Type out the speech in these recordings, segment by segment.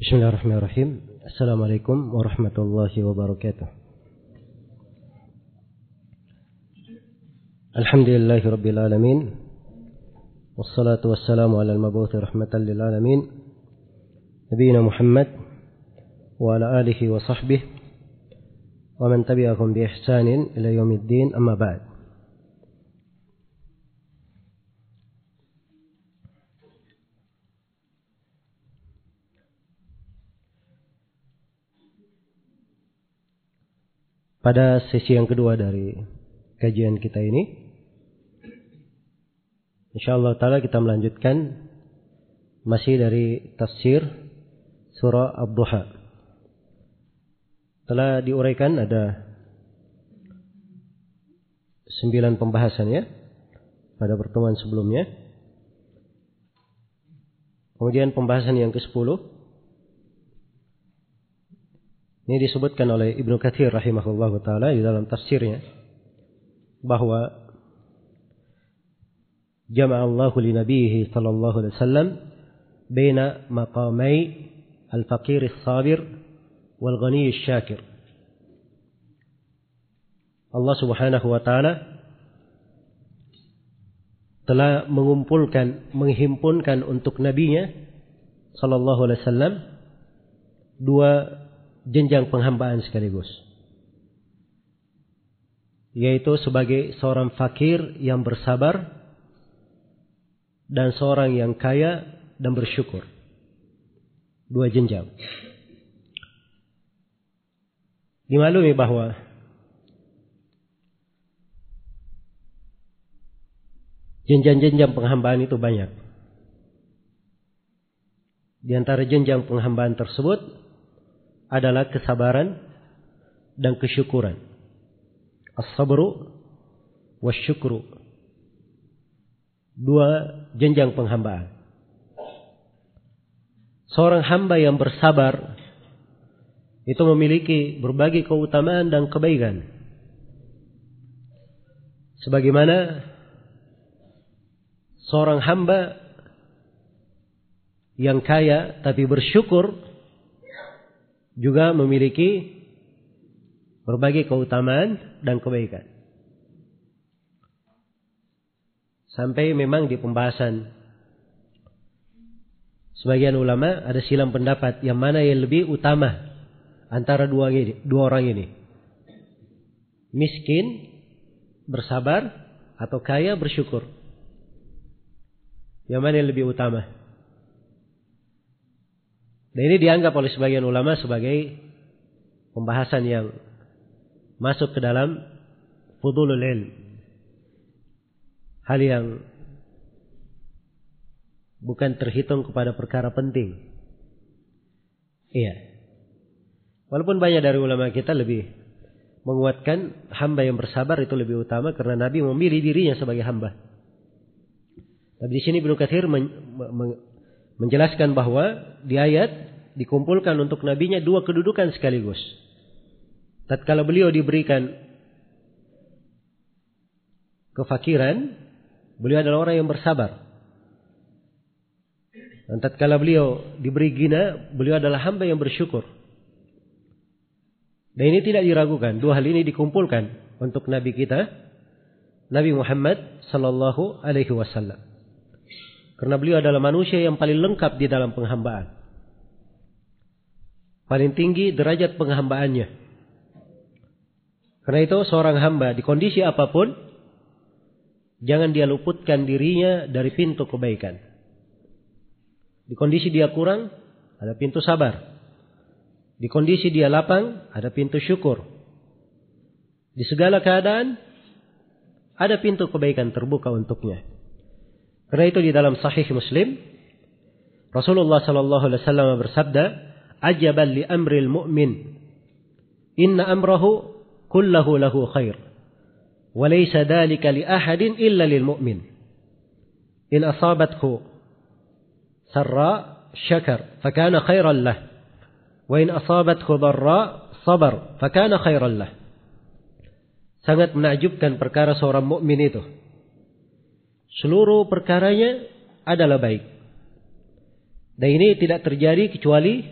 بسم الله الرحمن الرحيم السلام عليكم ورحمة الله وبركاته الحمد لله رب العالمين والصلاة والسلام على المبعوث رحمة للعالمين نبينا محمد وعلى آله وصحبه ومن تبعهم بإحسان إلى يوم الدين أما بعد Pada sesi yang kedua dari kajian kita ini, insyaallah taala kita melanjutkan masih dari tafsir surah Ad-Duha. Telah diuraikan ada sembilan pembahasan ya pada pertemuan sebelumnya. Kemudian pembahasan yang ke-10 ini disebutkan oleh Ibnu Katsir rahimahullah taala di dalam tafsirnya bahwa jama'a Allah li nabiyhi sallallahu alaihi wasallam baina maqamai al-faqir as-sabir wal ghani syakir Allah Subhanahu wa taala telah mengumpulkan menghimpunkan untuk nabinya sallallahu alaihi wasallam dua jenjang penghambaan sekaligus. Yaitu sebagai seorang fakir yang bersabar dan seorang yang kaya dan bersyukur. Dua jenjang. Dimaklumi bahwa jenjang-jenjang penghambaan itu banyak. Di antara jenjang penghambaan tersebut adalah kesabaran dan kesyukuran. As-sabru wasyukru. Dua jenjang penghambaan. Seorang hamba yang bersabar itu memiliki berbagai keutamaan dan kebaikan. Sebagaimana seorang hamba yang kaya tapi bersyukur juga memiliki berbagai keutamaan dan kebaikan. Sampai memang di pembahasan sebagian ulama ada silam pendapat yang mana yang lebih utama antara dua ini, dua orang ini. Miskin bersabar atau kaya bersyukur. Yang mana yang lebih utama? Dan ini dianggap oleh sebagian ulama sebagai pembahasan yang masuk ke dalam fudulul ilm. Hal yang bukan terhitung kepada perkara penting. Iya. Walaupun banyak dari ulama kita lebih menguatkan hamba yang bersabar itu lebih utama karena Nabi memilih dirinya sebagai hamba. Tapi di sini Ibnu Katsir menjelaskan bahwa di ayat dikumpulkan untuk nabinya dua kedudukan sekaligus. Tatkala beliau diberikan kefakiran, beliau adalah orang yang bersabar. Dan tatkala beliau diberi gina, beliau adalah hamba yang bersyukur. Dan ini tidak diragukan, dua hal ini dikumpulkan untuk nabi kita, Nabi Muhammad sallallahu alaihi wasallam. Karena beliau adalah manusia yang paling lengkap di dalam penghambaan. Paling tinggi derajat penghambaannya. Karena itu seorang hamba di kondisi apa pun, jangan dia luputkan dirinya dari pintu kebaikan. Di kondisi dia kurang, ada pintu sabar. Di kondisi dia lapang, ada pintu syukur. Di segala keadaan, ada pintu kebaikan terbuka untuknya. Karena itu di dalam Sahih Muslim, Rasulullah Sallallahu Alaihi Wasallam bersabda, "Ajaban li amril mu'min, inna amrahu kullahu lahu khair, wa laysa dhalika li ahadin illa lil mu'min. In asabathu sarra syakar, fakana khairan lah, wa in asabathu dharra sabar, fakana khairan lah." Sangat menakjubkan perkara seorang mukmin itu seluruh perkaranya adalah baik. Dan ini tidak terjadi kecuali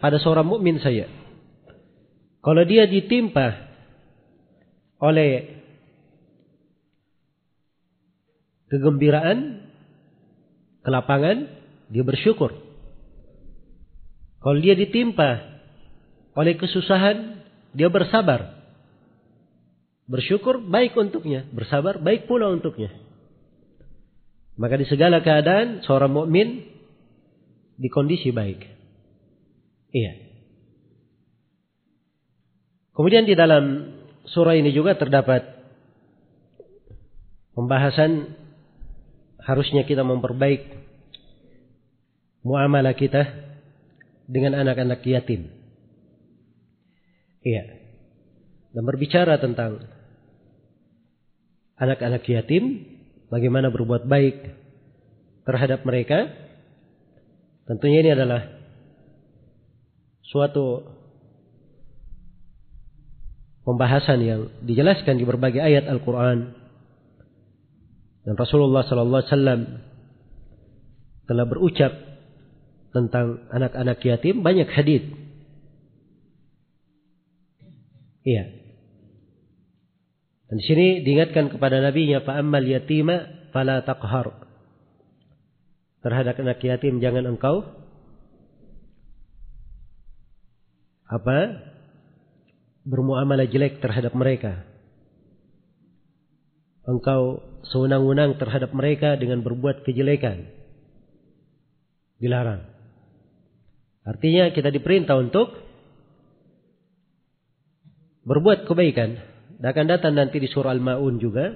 pada seorang mukmin saya. Kalau dia ditimpa oleh kegembiraan, kelapangan, dia bersyukur. Kalau dia ditimpa oleh kesusahan, dia bersabar. Bersyukur baik untuknya, bersabar baik pula untuknya. Maka di segala keadaan seorang mukmin di kondisi baik. Iya. Kemudian di dalam surah ini juga terdapat pembahasan harusnya kita memperbaik muamalah kita dengan anak-anak yatim. Iya. Dan berbicara tentang anak-anak yatim, bagaimana berbuat baik terhadap mereka. Tentunya ini adalah suatu pembahasan yang dijelaskan di berbagai ayat Al-Quran. Dan Rasulullah Sallallahu Alaihi Wasallam telah berucap tentang anak-anak yatim banyak hadis Iya. Dan di sini diingatkan kepada nabinya fa ammal yatima fala taqhar. Terhadap anak yatim jangan engkau apa? bermuamalah jelek terhadap mereka. Engkau sewenang-wenang terhadap mereka dengan berbuat kejelekan. Dilarang. Artinya kita diperintah untuk berbuat kebaikan. Dan akan datang nanti di surah Al-Ma'un juga.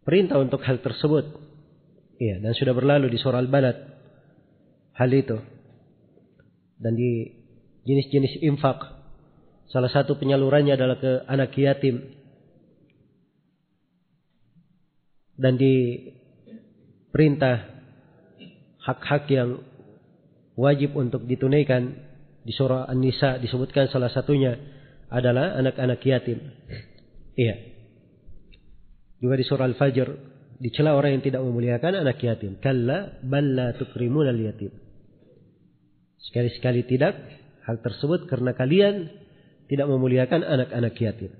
Perintah untuk hal tersebut. Iya, dan sudah berlalu di surah Al-Balad. Hal itu. Dan di jenis-jenis infak. Salah satu penyalurannya adalah ke anak yatim. Dan di perintah hak-hak yang wajib untuk ditunaikan di surah An-Nisa disebutkan salah satunya adalah anak-anak yatim. Iya. Juga di surah Al-Fajr dicela orang yang tidak memuliakan anak yatim. Kalla balla tukrimun al-yatim. Sekali-sekali tidak hal tersebut karena kalian tidak memuliakan anak-anak yatim.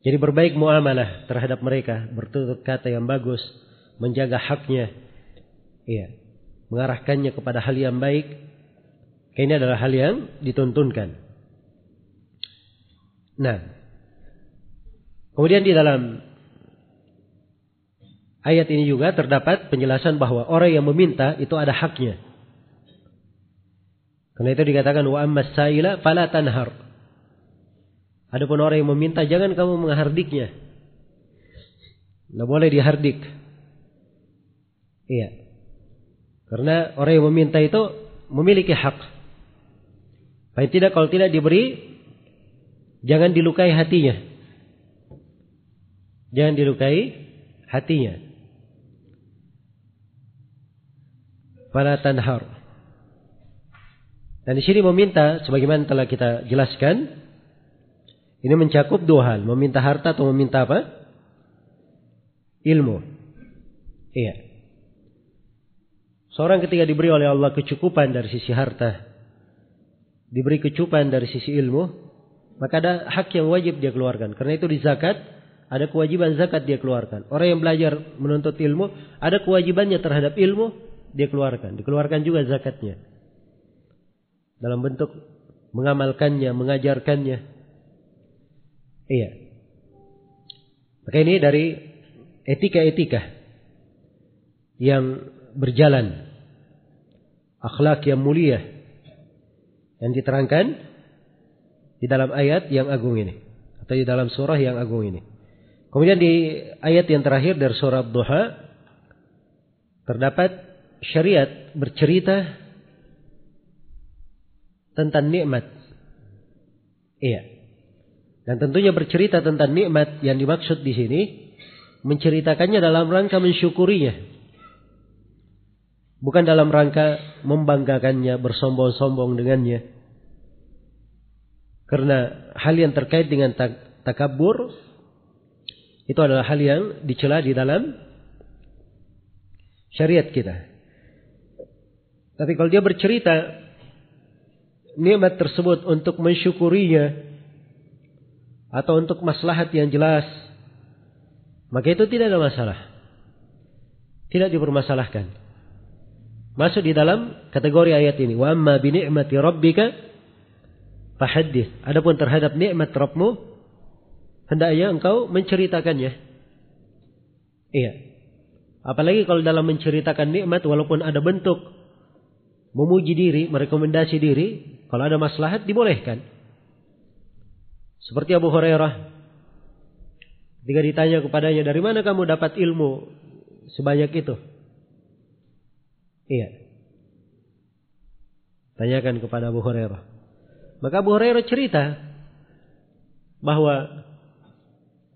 Jadi berbaik muamalah terhadap mereka, bertutur kata yang bagus, menjaga haknya, iya, mengarahkannya kepada hal yang baik. Ini adalah hal yang dituntunkan. Nah, kemudian di dalam ayat ini juga terdapat penjelasan bahwa orang yang meminta itu ada haknya. Karena itu dikatakan wa ammas saila fala tanhar. Adapun orang yang meminta jangan kamu menghardiknya. Tidak boleh dihardik. Iya. Karena orang yang meminta itu memiliki hak. Paling tidak kalau tidak diberi Jangan dilukai hatinya. Jangan dilukai hatinya. Fala tanhar. Dan di sini meminta sebagaimana telah kita jelaskan ini mencakup dua hal, meminta harta atau meminta apa? Ilmu. Iya. Seorang ketika diberi oleh Allah kecukupan dari sisi harta, diberi kecukupan dari sisi ilmu, maka ada hak yang wajib dia keluarkan. Karena itu di zakat ada kewajiban zakat dia keluarkan. Orang yang belajar menuntut ilmu ada kewajibannya terhadap ilmu dia keluarkan. Dikeluarkan juga zakatnya. Dalam bentuk mengamalkannya, mengajarkannya. Iya. Maka ini dari etika-etika yang berjalan. Akhlak yang mulia. Yang diterangkan di dalam ayat yang agung ini atau di dalam surah yang agung ini. Kemudian di ayat yang terakhir dari surah Duha terdapat syariat bercerita tentang nikmat. Iya. Dan tentunya bercerita tentang nikmat yang dimaksud di sini menceritakannya dalam rangka mensyukurinya. Bukan dalam rangka membanggakannya, bersombong-sombong dengannya. Karena hal yang terkait dengan tak takabur itu adalah hal yang dicela di dalam syariat kita. Tapi kalau dia bercerita nikmat tersebut untuk mensyukurinya atau untuk maslahat yang jelas, maka itu tidak ada masalah. Tidak dipermasalahkan. Masuk di dalam kategori ayat ini. Wa amma bi ni'mati rabbika fahaddits. Adapun terhadap nikmat Rabbmu hendaknya engkau menceritakannya. Iya. Apalagi kalau dalam menceritakan nikmat walaupun ada bentuk memuji diri, merekomendasi diri, kalau ada maslahat dibolehkan. Seperti Abu Hurairah ketika ditanya kepadanya, "Dari mana kamu dapat ilmu sebanyak itu?" Iya. Tanyakan kepada Abu Hurairah. Maka Abu Hurairah cerita bahwa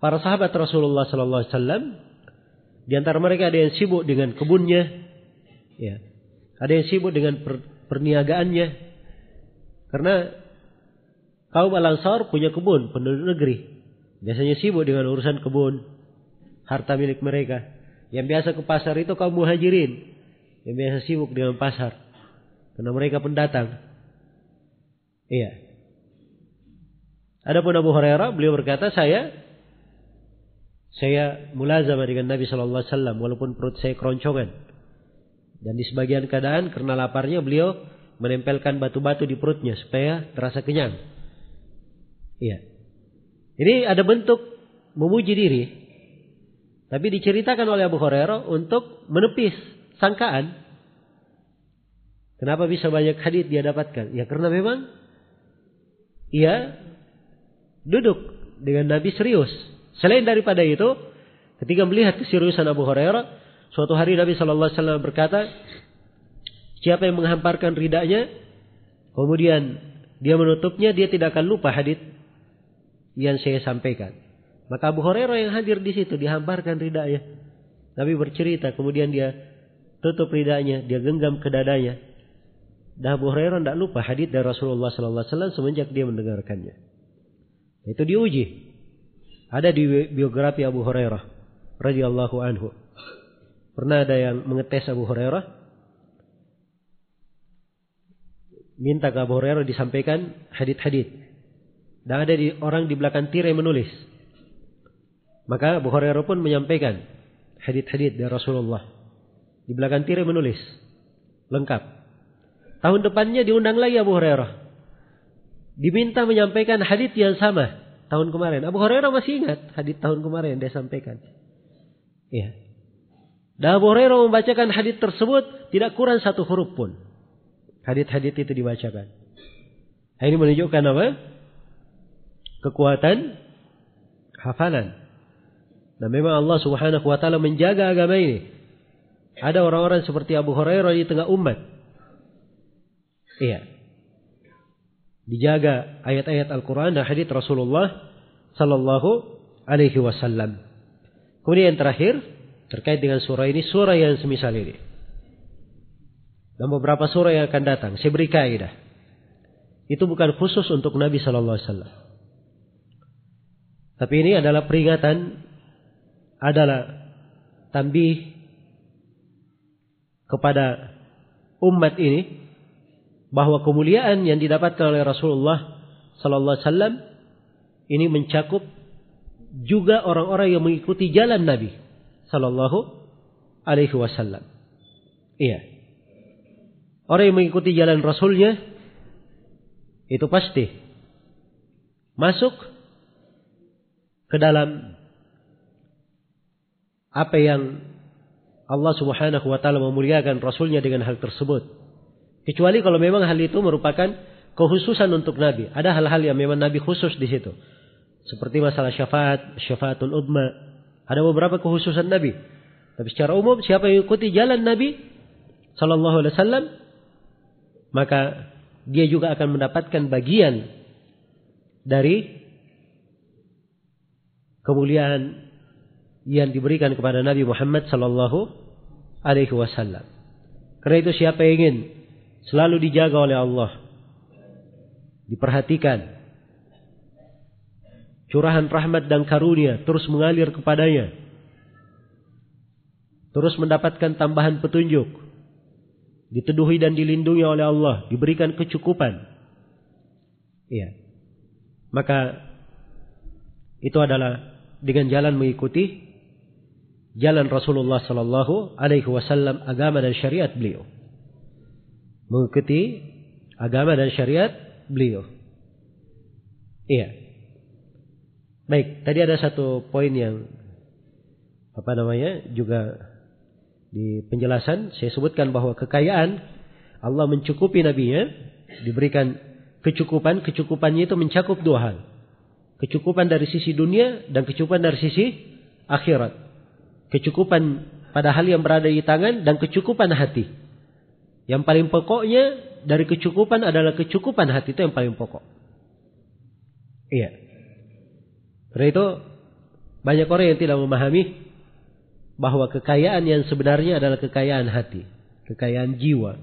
para sahabat Rasulullah sallallahu alaihi wasallam di antara mereka ada yang sibuk dengan kebunnya, ya. Ada yang sibuk dengan per, perniagaannya. Karena kaum Al-Ansar punya kebun, penduduk negeri. Biasanya sibuk dengan urusan kebun, harta milik mereka. Yang biasa ke pasar itu kaum muhajirin yang biasa sibuk dengan pasar karena mereka pendatang. Iya. Adapun Abu Hurairah beliau berkata saya saya mulazama dengan Nabi Shallallahu Alaihi Wasallam walaupun perut saya keroncongan dan di sebagian keadaan karena laparnya beliau menempelkan batu-batu di perutnya supaya terasa kenyang. Iya. Ini ada bentuk memuji diri. Tapi diceritakan oleh Abu Hurairah untuk menepis sangkaan. Kenapa bisa banyak hadis dia dapatkan? Ya karena memang ia duduk dengan Nabi serius. Selain daripada itu, ketika melihat keseriusan Abu Hurairah, suatu hari Nabi Shallallahu Alaihi Wasallam berkata, siapa yang menghamparkan ridanya, kemudian dia menutupnya, dia tidak akan lupa hadis yang saya sampaikan. Maka Abu Hurairah yang hadir di situ dihamparkan ridanya. Nabi bercerita, kemudian dia tutup ridanya, dia genggam ke dadanya. Dan Abu Hurairah tidak lupa hadis dari Rasulullah Sallallahu Alaihi Wasallam semenjak dia mendengarkannya. Itu diuji. Ada di biografi Abu Hurairah radhiyallahu anhu. Pernah ada yang mengetes Abu Hurairah. Minta ke Abu Hurairah disampaikan hadit-hadit. Dan ada di orang di belakang tirai menulis. Maka Abu Hurairah pun menyampaikan hadit-hadit dari Rasulullah. Di belakang tirai menulis. Lengkap. Tahun depannya diundang lagi Abu Hurairah. Diminta menyampaikan hadis yang sama tahun kemarin. Abu Hurairah masih ingat hadis tahun kemarin dia sampaikan. Iya. Dan Abu Hurairah membacakan hadis tersebut tidak kurang satu huruf pun. Hadis-hadis itu dibacakan. Ini menunjukkan apa? Kekuatan hafalan. Dan memang Allah Subhanahu wa taala menjaga agama ini. Ada orang-orang seperti Abu Hurairah di tengah umat. Iya. Dijaga ayat-ayat Al-Quran dan hadits Rasulullah Sallallahu Alaihi Wasallam. Kemudian yang terakhir terkait dengan surah ini, surah yang semisal ini. Dan beberapa surah yang akan datang. Saya beri kaidah. Itu bukan khusus untuk Nabi Sallallahu Alaihi Wasallam. Tapi ini adalah peringatan, adalah tambih kepada umat ini bahwa kemuliaan yang didapatkan oleh Rasulullah sallallahu alaihi wasallam ini mencakup juga orang-orang yang mengikuti jalan Nabi sallallahu alaihi wasallam. Iya. Orang yang mengikuti jalan Rasulnya itu pasti masuk ke dalam apa yang Allah Subhanahu wa taala memuliakan rasulnya dengan hal tersebut. Kecuali kalau memang hal itu merupakan kekhususan untuk Nabi. Ada hal-hal yang memang Nabi khusus di situ. Seperti masalah syafaat, syafaatul udma. Ada beberapa kekhususan Nabi. Tapi secara umum siapa yang ikuti jalan Nabi sallallahu alaihi wasallam maka dia juga akan mendapatkan bagian dari kemuliaan yang diberikan kepada Nabi Muhammad sallallahu alaihi wasallam. Karena itu siapa yang ingin selalu dijaga oleh Allah, diperhatikan, curahan rahmat dan karunia terus mengalir kepadanya, terus mendapatkan tambahan petunjuk, diteduhi dan dilindungi oleh Allah, diberikan kecukupan, Iya. Maka itu adalah dengan jalan mengikuti jalan Rasulullah sallallahu alaihi wasallam agama dan syariat beliau. Mengikuti agama dan syariat beliau. Iya. Baik, tadi ada satu poin yang apa namanya juga di penjelasan saya sebutkan bahwa kekayaan Allah mencukupi nabinya diberikan kecukupan kecukupannya itu mencakup dua hal kecukupan dari sisi dunia dan kecukupan dari sisi akhirat kecukupan pada hal yang berada di tangan dan kecukupan hati yang paling pokoknya dari kecukupan adalah kecukupan hati itu yang paling pokok iya karena itu banyak orang yang tidak memahami bahwa kekayaan yang sebenarnya adalah kekayaan hati, kekayaan jiwa.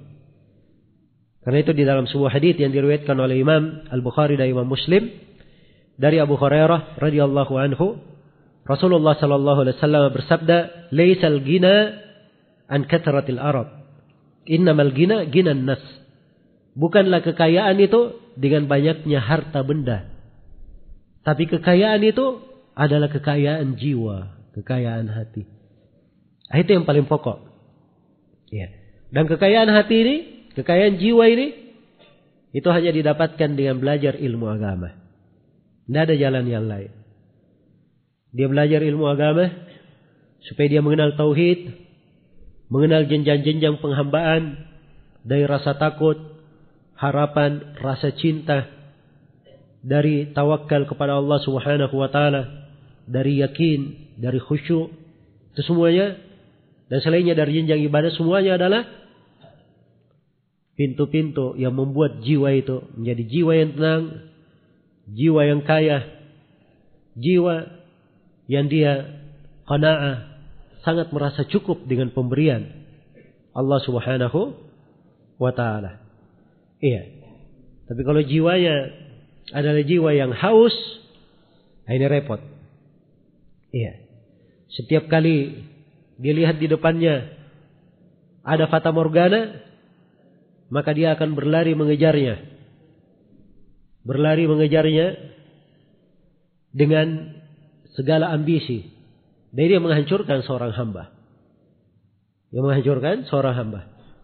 Karena itu di dalam sebuah hadis yang diriwayatkan oleh Imam Al-Bukhari dan Imam Muslim dari Abu Hurairah radhiyallahu anhu, Rasulullah sallallahu alaihi wasallam bersabda, "Laisal gina an kathratil arab. Innamal gina ginan nas." Bukanlah kekayaan itu dengan banyaknya harta benda. Tapi kekayaan itu adalah kekayaan jiwa, kekayaan hati. Itu yang paling pokok. Ya. Dan kekayaan hati ini Kekayaan jiwa ini itu hanya didapatkan dengan belajar ilmu agama. Tidak ada jalan yang lain. Dia belajar ilmu agama supaya dia mengenal tauhid, mengenal jenjang-jenjang penghambaan dari rasa takut, harapan, rasa cinta, dari tawakal kepada Allah Subhanahu wa taala, dari yakin, dari khusyuk, itu semuanya dan selainnya dari jenjang ibadah semuanya adalah pintu-pintu yang membuat jiwa itu menjadi jiwa yang tenang, jiwa yang kaya, jiwa yang dia qanaah, sangat merasa cukup dengan pemberian Allah Subhanahu wa taala. Iya. Tapi kalau jiwanya adalah jiwa yang haus, nah ini repot. Iya. Setiap kali dilihat di depannya ada fata morgana, maka dia akan berlari mengejarnya. Berlari mengejarnya dengan segala ambisi. Dan dia menghancurkan seorang hamba. Dia menghancurkan seorang hamba.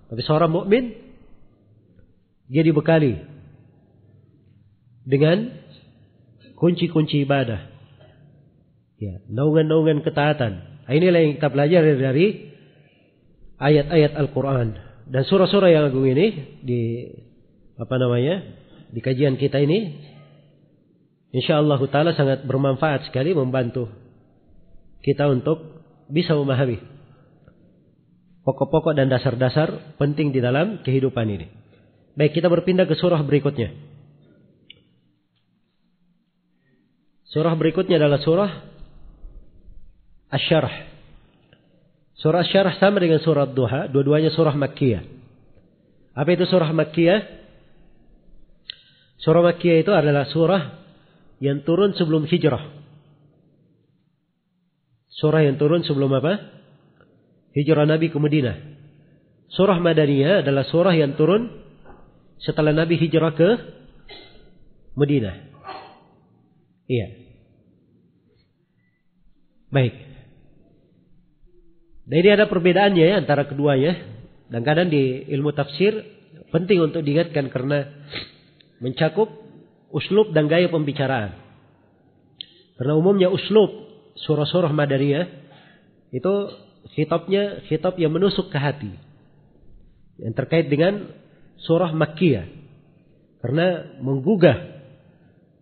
Tapi seorang mukmin dia dibekali dengan kunci-kunci ibadah. Ya, naungan-naungan ketaatan. Nah, inilah yang kita belajar dari ayat-ayat Al-Quran. Dan surah-surah yang agung ini di apa namanya di kajian kita ini, insya Allah Taala sangat bermanfaat sekali membantu kita untuk bisa memahami pokok-pokok dan dasar-dasar penting di dalam kehidupan ini. Baik, kita berpindah ke surah berikutnya. Surah berikutnya adalah surah Asy-Syarh. Surah Syarah sama dengan surah Duha, dua-duanya surah Makkiyah. Apa itu surah Makkiyah? Surah Makkiyah itu adalah surah yang turun sebelum hijrah. Surah yang turun sebelum apa? Hijrah Nabi ke Madinah. Surah Madaniyah adalah surah yang turun setelah Nabi hijrah ke Madinah. Iya. Baik. Dan ini ada perbedaannya ya antara keduanya. Dan kadang di ilmu tafsir penting untuk diingatkan karena mencakup uslub dan gaya pembicaraan. Karena umumnya uslub surah-surah Madaniyah itu khitabnya khitab yang menusuk ke hati. Yang terkait dengan surah Makkiyah. Karena menggugah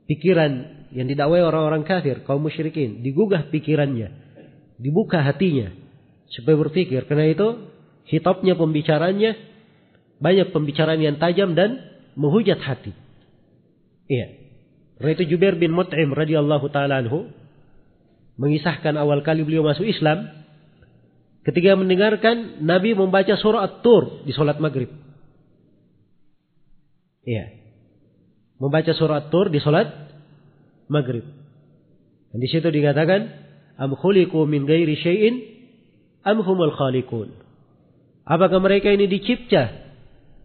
pikiran yang didakwai orang-orang kafir, kaum musyrikin, digugah pikirannya, dibuka hatinya supaya berpikir. Karena itu hitopnya pembicaranya banyak pembicaraan yang tajam dan menghujat hati. Iya. Karena itu Jubair bin Mut'im radhiyallahu taala anhu mengisahkan awal kali beliau masuk Islam ketika mendengarkan Nabi membaca surah At-Tur di salat Maghrib. Iya. Membaca surah At-Tur di salat Maghrib. Dan di situ dikatakan am khuliqu min ghairi syai'in amhumul khaliqun. Apakah mereka ini dicipta?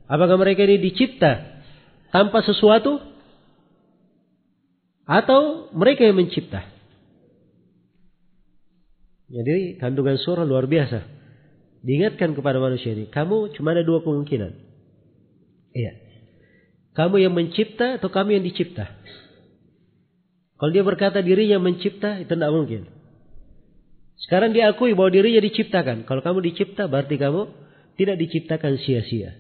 Apakah mereka ini dicipta tanpa sesuatu? Atau mereka yang mencipta. Jadi kandungan surah luar biasa. Diingatkan kepada manusia ini, kamu cuma ada dua kemungkinan. Iya. Kamu yang mencipta atau kamu yang dicipta. Kalau dia berkata dirinya mencipta, itu tidak mungkin. Sekarang dia akui bahwa dirinya diciptakan. Kalau kamu dicipta, berarti kamu tidak diciptakan sia-sia.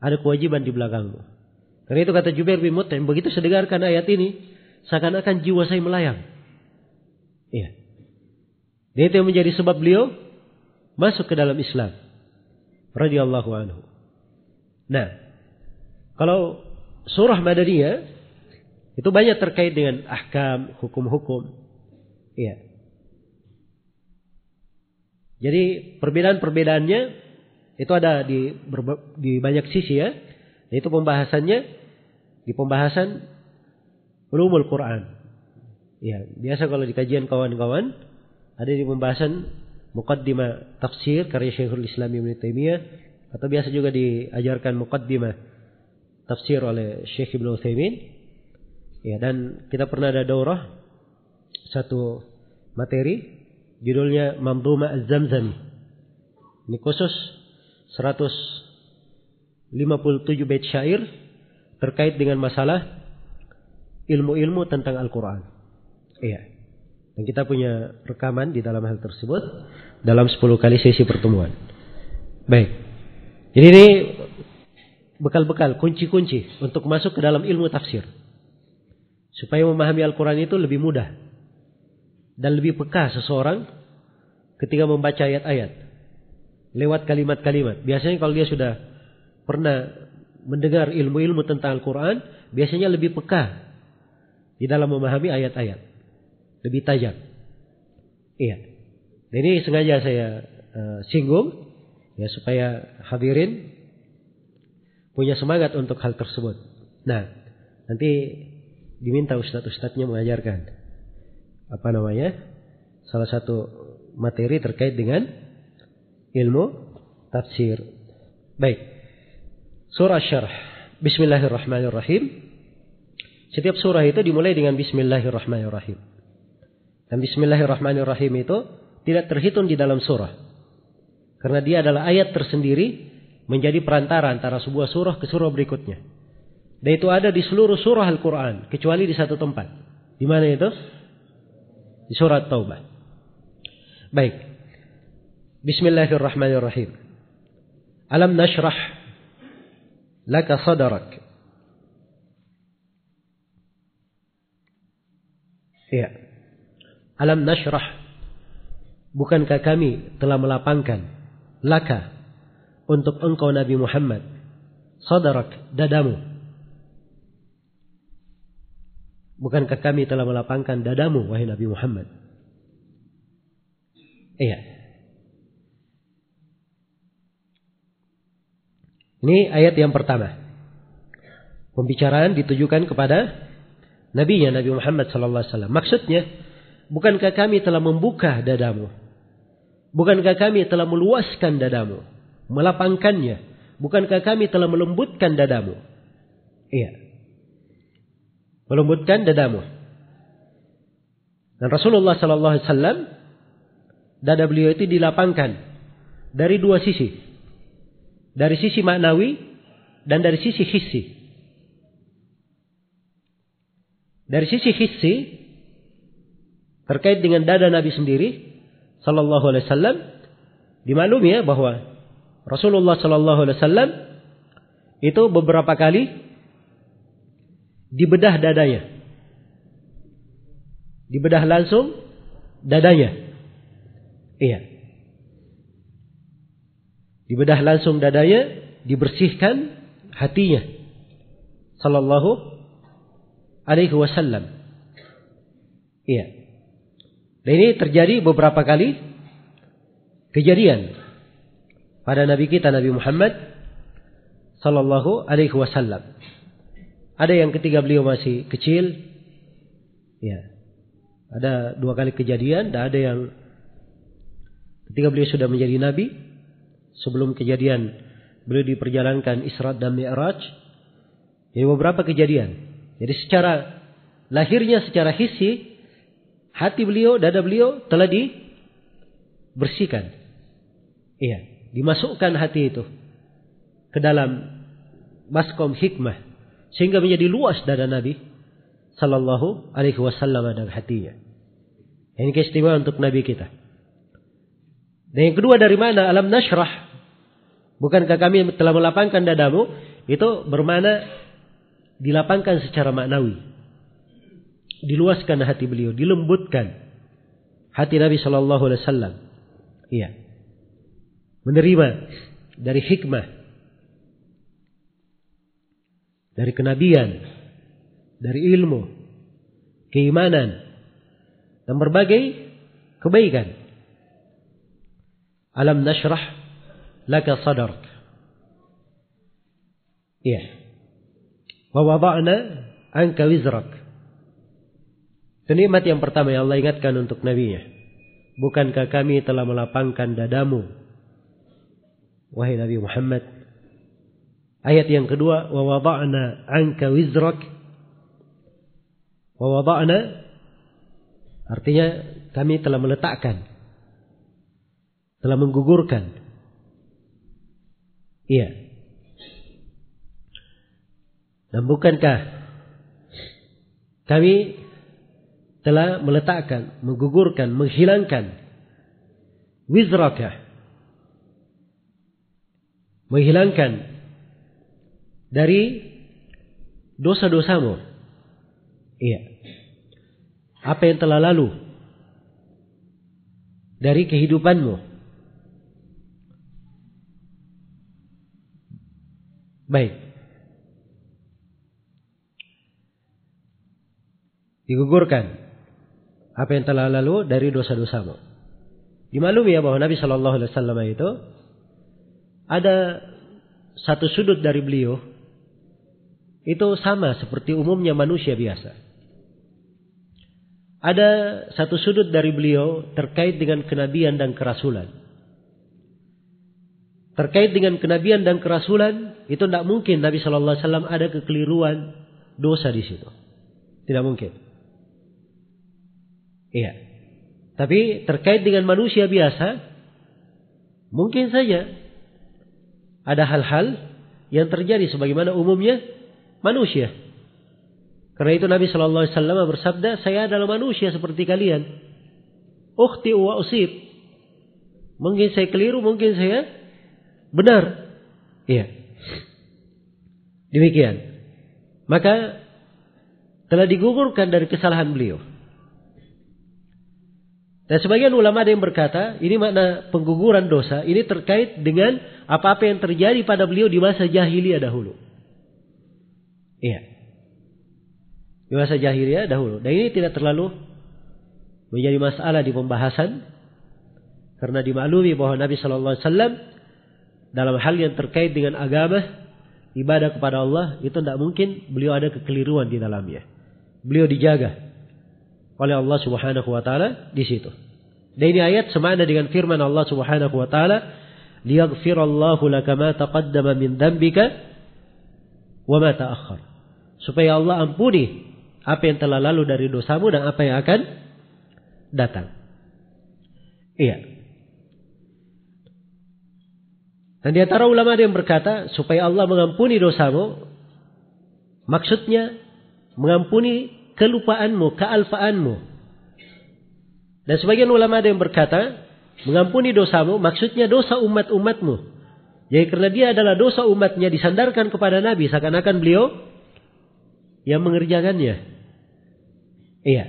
Ada kewajiban di belakangmu. Karena itu kata Jubair bin Mut'im, begitu saya dengarkan ayat ini, seakan-akan jiwa saya melayang. Iya. Dan itu yang menjadi sebab beliau masuk ke dalam Islam. Radiyallahu anhu. Nah, kalau surah Madaniyah itu banyak terkait dengan ahkam, hukum-hukum. Iya. Jadi perbedaan-perbedaannya itu ada di di banyak sisi ya. Itu pembahasannya di pembahasan ulumul Quran. Ya, biasa kalau di kajian kawan-kawan ada di pembahasan muqaddimah tafsir karya Syekhul Islam Ibnu Taimiyah atau biasa juga diajarkan muqaddimah tafsir oleh Syekh Ibnu Utsaimin. Ya, dan kita pernah ada daurah satu materi judulnya Mamduma Az-Zamzami. Ini khusus 157 bait syair terkait dengan masalah ilmu-ilmu tentang Al-Quran. Iya. Dan kita punya rekaman di dalam hal tersebut dalam 10 kali sesi pertemuan. Baik. Jadi ini bekal-bekal, kunci-kunci untuk masuk ke dalam ilmu tafsir. Supaya memahami Al-Quran itu lebih mudah. Dan lebih peka seseorang ketika membaca ayat-ayat. Lewat kalimat-kalimat. Biasanya kalau dia sudah pernah mendengar ilmu-ilmu tentang Al-Quran, biasanya lebih peka di dalam memahami ayat-ayat lebih tajam. Iya. Ini sengaja saya uh, singgung ya supaya hadirin punya semangat untuk hal tersebut. Nah, nanti diminta ustadz-ustadznya mengajarkan apa namanya salah satu materi terkait dengan ilmu tafsir. Baik. Surah Syarh. Bismillahirrahmanirrahim. Setiap surah itu dimulai dengan Bismillahirrahmanirrahim. Dan Bismillahirrahmanirrahim itu tidak terhitung di dalam surah. Karena dia adalah ayat tersendiri menjadi perantara antara sebuah surah ke surah berikutnya. Dan itu ada di seluruh surah Al-Quran. Kecuali di satu tempat. Di mana itu? Di surat Taubah. Baik. Bismillahirrahmanirrahim. Alam nashrah laka sadarak. Ya. Alam nashrah. Bukankah kami telah melapangkan laka untuk engkau Nabi Muhammad sadarak dadamu. Bukankah kami telah melapangkan dadamu wahai Nabi Muhammad? Iya. Ini ayat yang pertama. Pembicaraan ditujukan kepada Nabi Nabi Muhammad sallallahu alaihi wasallam. Maksudnya Bukankah kami telah membuka dadamu? Bukankah kami telah meluaskan dadamu? Melapangkannya. Bukankah kami telah melembutkan dadamu? Iya. Melembutkan dadamu. Dan Rasulullah Sallallahu Alaihi Wasallam dada beliau itu dilapangkan dari dua sisi, dari sisi maknawi dan dari sisi hissi. Dari sisi hissi, terkait dengan dada Nabi sendiri sallallahu alaihi wasallam dimaklumi ya bahwa Rasulullah sallallahu alaihi wasallam itu beberapa kali dibedah dadanya. Dibedah langsung dadanya. Iya. Dibedah langsung dadanya, dibersihkan hatinya. Sallallahu alaihi wasallam. Iya. Dan ini terjadi beberapa kali kejadian pada Nabi kita Nabi Muhammad Sallallahu Alaihi Wasallam. Ada yang ketika beliau masih kecil, ya, ada dua kali kejadian, dan ada yang ketika beliau sudah menjadi Nabi, sebelum kejadian beliau diperjalankan Isra dan Mi'raj, jadi beberapa kejadian Jadi secara lahirnya secara hissi hati beliau, dada beliau telah dibersihkan. Iya, dimasukkan hati itu ke dalam maskom hikmah sehingga menjadi luas dada Nabi sallallahu alaihi wasallam dan hatinya. Ini keistimewaan untuk Nabi kita. Dan yang kedua dari mana? Alam nashrah. Bukankah kami telah melapangkan dadamu? Itu bermana dilapangkan secara maknawi. Diluaskan hati beliau, dilembutkan hati Nabi Shallallahu Alaihi Wasallam. Iya, menerima dari hikmah, dari kenabian, dari ilmu, keimanan, dan berbagai kebaikan. Alam nashrah laka sadrak. Iya. Wa wada'na wizrak. Itu nikmat yang pertama yang Allah ingatkan untuk nabinya. Bukankah kami telah melapangkan dadamu? Wahai Nabi Muhammad. Ayat yang kedua. Wa wada'na anka wizrak. Wa wada'na. Artinya kami telah meletakkan. Telah menggugurkan. Iya. Dan bukankah kami telah meletakkan, menggugurkan, menghilangkan wizraka. Menghilangkan dari dosa-dosamu. Iya. Apa yang telah lalu dari kehidupanmu. Baik. Digugurkan apa yang telah lalu dari dosa-dosamu. Dimaklumi ya bahwa Nabi Shallallahu Alaihi Wasallam itu ada satu sudut dari beliau itu sama seperti umumnya manusia biasa. Ada satu sudut dari beliau terkait dengan kenabian dan kerasulan. Terkait dengan kenabian dan kerasulan itu tidak mungkin Nabi Shallallahu Alaihi Wasallam ada kekeliruan dosa di situ. Tidak mungkin. Iya. Tapi terkait dengan manusia biasa, mungkin saja ada hal-hal yang terjadi sebagaimana umumnya manusia. Karena itu Nabi Shallallahu Alaihi Wasallam bersabda, saya adalah manusia seperti kalian. Ukhti wa usib. Mungkin saya keliru, mungkin saya benar. Iya. Demikian. Maka telah digugurkan dari kesalahan beliau. Dan sebagian ulama ada yang berkata, ini makna pengguguran dosa, ini terkait dengan apa-apa yang terjadi pada beliau di masa jahiliyah dahulu. Iya. Di masa jahiliyah dahulu. Dan ini tidak terlalu menjadi masalah di pembahasan. Karena dimaklumi bahwa Nabi Shallallahu Alaihi Wasallam dalam hal yang terkait dengan agama, ibadah kepada Allah, itu tidak mungkin beliau ada kekeliruan di dalamnya. Beliau dijaga oleh Allah Subhanahu wa taala di situ. Dan ini ayat semana dengan firman Allah Subhanahu wa taala, "Liyaghfirallahu laka ma taqaddama min dhanbika wa ma ta'akhkhar." Supaya Allah ampuni apa yang telah lalu dari dosamu dan apa yang akan datang. Iya. Dan di antara ulama ada yang berkata supaya Allah mengampuni dosamu, maksudnya mengampuni kelupaanmu, kealfaanmu. Dan sebagian ulama ada yang berkata, mengampuni dosamu maksudnya dosa umat-umatmu. Jadi karena dia adalah dosa umatnya disandarkan kepada Nabi seakan-akan beliau yang mengerjakannya. Iya.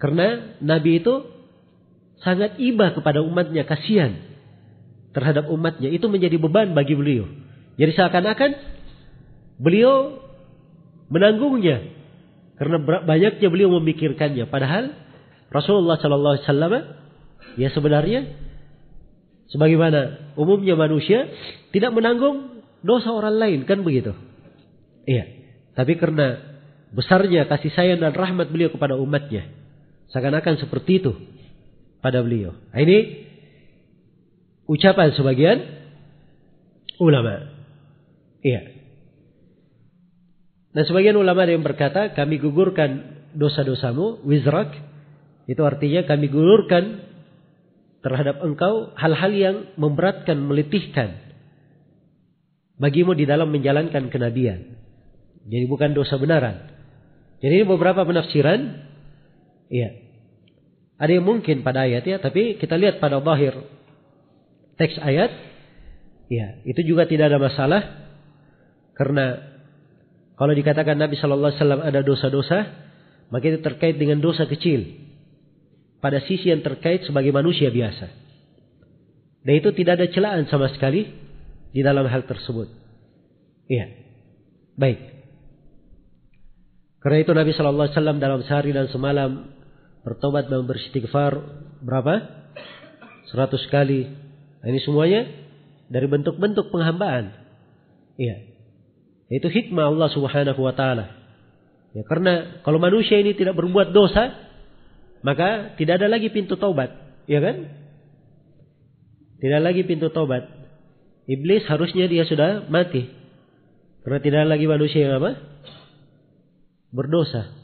Karena Nabi itu sangat iba kepada umatnya, kasihan terhadap umatnya. Itu menjadi beban bagi beliau. Jadi seakan-akan beliau menanggungnya karena banyaknya beliau memikirkannya. Padahal Rasulullah Sallallahu Alaihi Wasallam ya sebenarnya sebagaimana umumnya manusia tidak menanggung dosa orang lain kan begitu. Iya. Tapi karena besarnya kasih sayang dan rahmat beliau kepada umatnya, seakan-akan seperti itu pada beliau. Nah, ini ucapan sebagian ulama. Iya. Dan sebagian ulama ada yang berkata, kami gugurkan dosa-dosamu, wizrak. Itu artinya kami gugurkan terhadap engkau hal-hal yang memberatkan, melitihkan. Bagimu di dalam menjalankan kenabian. Jadi bukan dosa benaran. Jadi ini beberapa penafsiran. Iya. Ada yang mungkin pada ayat ya, tapi kita lihat pada zahir teks ayat. Ya, itu juga tidak ada masalah. Karena kalau dikatakan Nabi Shallallahu Alaihi Wasallam ada dosa-dosa, maka itu terkait dengan dosa kecil. Pada sisi yang terkait sebagai manusia biasa. Dan itu tidak ada celaan sama sekali di dalam hal tersebut. Iya. Baik. Karena itu Nabi Shallallahu Alaihi Wasallam dalam sehari dan semalam bertobat dan beristighfar berapa? Seratus kali. Nah, ini semuanya dari bentuk-bentuk penghambaan. Iya. Itu hikmah Allah Subhanahu wa taala. Ya, karena kalau manusia ini tidak berbuat dosa, maka tidak ada lagi pintu taubat, ya kan? Tidak lagi pintu taubat. Iblis harusnya dia sudah mati. Karena tidak lagi manusia yang apa? Berdosa.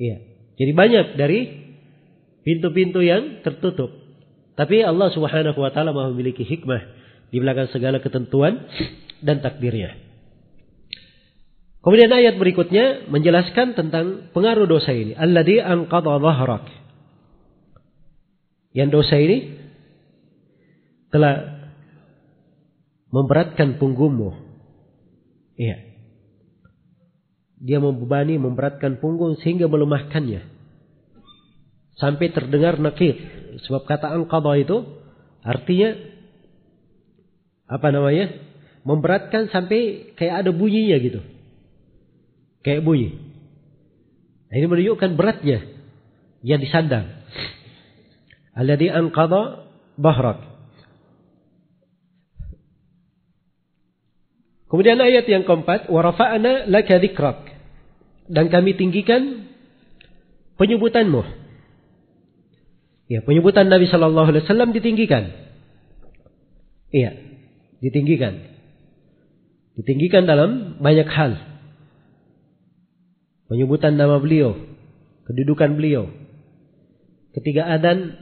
Iya. Jadi banyak dari pintu-pintu yang tertutup. Tapi Allah Subhanahu wa taala memiliki hikmah di belakang segala ketentuan dan takdirnya. Kemudian ayat berikutnya menjelaskan tentang pengaruh dosa ini. Alladhi anqadha dhahrak. Yang dosa ini telah memberatkan punggungmu. Iya. Dia membebani, memberatkan punggung sehingga melemahkannya. Sampai terdengar nakir. Sebab kata anqadha itu artinya apa namanya? Memberatkan sampai kayak ada bunyinya gitu. Kayak bunyi. Nah, ini menunjukkan beratnya yang disandang. Alladhi anqadha bahrak. Kemudian ayat yang keempat, wa rafa'na laka dzikrak. Dan kami tinggikan penyebutanmu. Ya, penyebutan Nabi Shallallahu Alaihi Wasallam ditinggikan. Iya, ditinggikan. Ditinggikan dalam banyak hal penyebutan nama beliau, kedudukan beliau. Ketika adan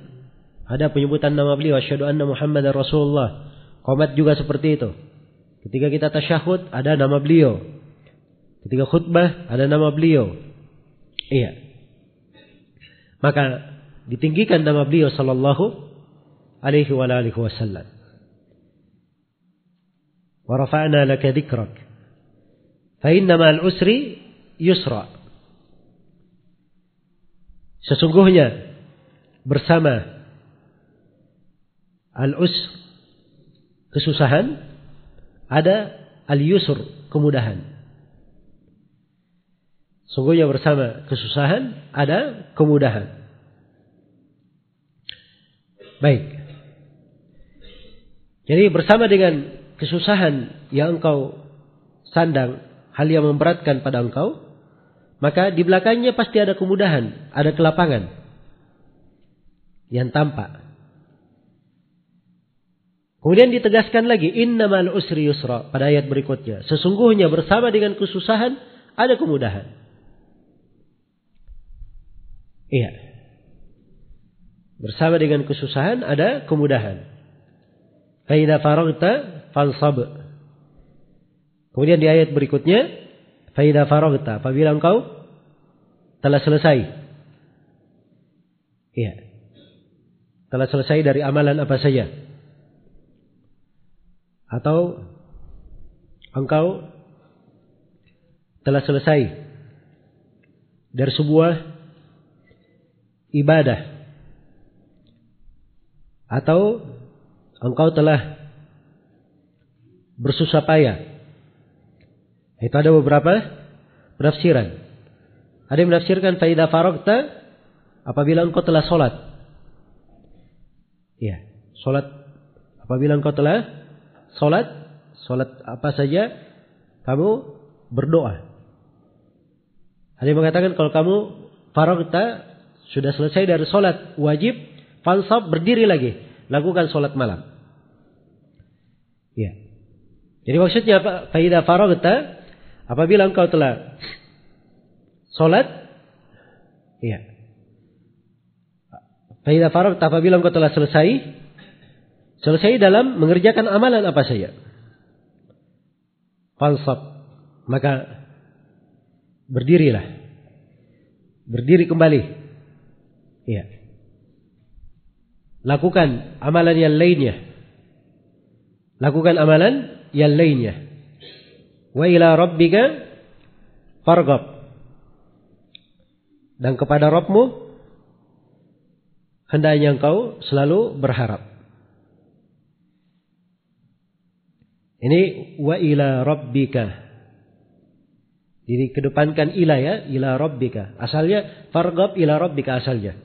ada penyebutan nama beliau, asyhadu anna Muhammad Rasulullah. Qomat juga seperti itu. Ketika kita tasyahud ada nama beliau. Ketika khutbah ada nama beliau. Iya. Maka ditinggikan nama beliau sallallahu alaihi wa alihi wasallam. Wa rafa'na laka dzikrak. Fa inna ma'al usri yusra. Sesungguhnya bersama al-us kesusahan ada al-yusur kemudahan. Sungguhnya bersama kesusahan ada kemudahan. Baik. Jadi bersama dengan kesusahan yang engkau sandang, hal yang memberatkan pada engkau, maka di belakangnya pasti ada kemudahan, ada kelapangan yang tampak. Kemudian ditegaskan lagi innamal usri yusra pada ayat berikutnya. Sesungguhnya bersama dengan kesusahan ada kemudahan. Iya. Bersama dengan kesusahan ada kemudahan. Faida faragta fansab. Kemudian di ayat berikutnya Faida faragta. Apabila engkau telah selesai. Iya. Telah selesai dari amalan apa saja. Atau engkau telah selesai dari sebuah ibadah. Atau engkau telah bersusah payah itu ada beberapa penafsiran. Ada yang menafsirkan faidah faragta apabila engkau telah sholat. Ya, sholat apabila engkau telah sholat, sholat apa saja, kamu berdoa. Ada yang mengatakan kalau kamu faragta sudah selesai dari sholat wajib, fansab berdiri lagi, lakukan sholat malam. Ya. Jadi maksudnya apa? Faidah faragta Apabila engkau telah sholat, iya. Faidah farag, apabila engkau telah selesai, selesai dalam mengerjakan amalan apa saja. Fansab, maka berdirilah. Berdiri kembali. Iya. Lakukan amalan yang lainnya. Lakukan amalan yang lainnya. Wa ila rabbika farghab. Dan kepada Rabbmu hendaknya engkau selalu berharap. Ini wa ila rabbika. Jadi kedepankan ila ya, ila rabbika. Asalnya farghab ila rabbika asalnya.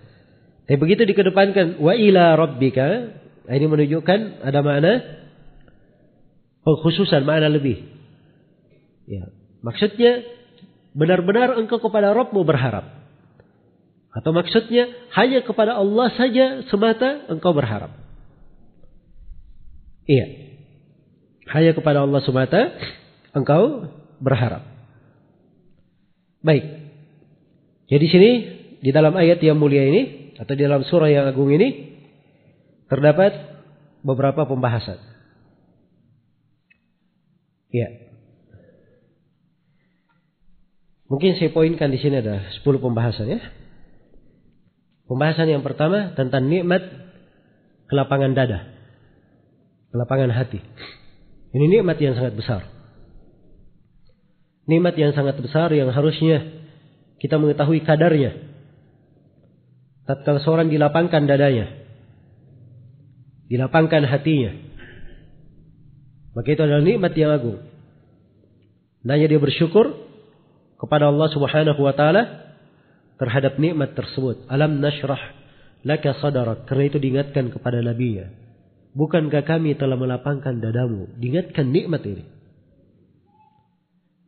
Tapi begitu dikedepankan wa ila rabbika, ini menunjukkan ada makna pengkhususan, makna lebih. Ya. Maksudnya benar-benar engkau kepada Rabbmu berharap. Atau maksudnya hanya kepada Allah saja semata engkau berharap. Iya. Hanya kepada Allah semata engkau berharap. Baik. Jadi sini di dalam ayat yang mulia ini atau di dalam surah yang agung ini terdapat beberapa pembahasan. Ya. Mungkin saya poinkan di sini ada 10 pembahasan ya. Pembahasan yang pertama tentang nikmat kelapangan dada. Kelapangan hati. Ini nikmat yang sangat besar. Nikmat yang sangat besar yang harusnya kita mengetahui kadarnya. Tatkala seorang dilapangkan dadanya. Dilapangkan hatinya. Maka itu adalah nikmat yang agung. Nanya dia bersyukur kepada Allah Subhanahu wa taala terhadap nikmat tersebut. Alam nashrah laka sadarak. Karena itu diingatkan kepada nabinya. Bukankah kami telah melapangkan dadamu? Diingatkan nikmat ini.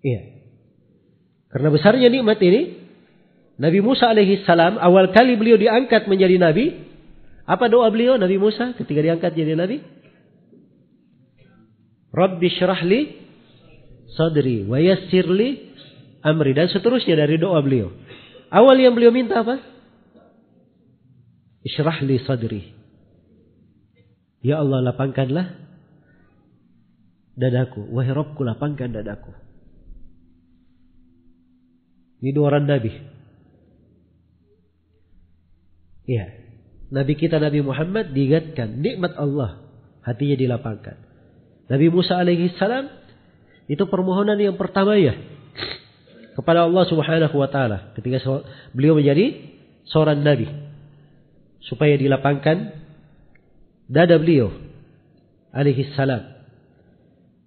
Iya. Karena besarnya nikmat ini, Nabi Musa alaihi salam awal kali beliau diangkat menjadi nabi, apa doa beliau Nabi Musa ketika diangkat jadi nabi? Rabbi syrah li sadri wa yassir li amri dan seterusnya dari doa beliau. Awal yang beliau minta apa? Isyrah li sadri. Ya Allah lapangkanlah dadaku. Wahai Rabbku lapangkan dadaku. Ini dua orang Nabi. Ya. Nabi kita Nabi Muhammad diingatkan nikmat Allah. Hatinya dilapangkan. Nabi Musa alaihi salam itu permohonan yang pertama ya kepada Allah Subhanahu wa taala ketika beliau menjadi seorang nabi supaya dilapangkan dada beliau alaihi salam.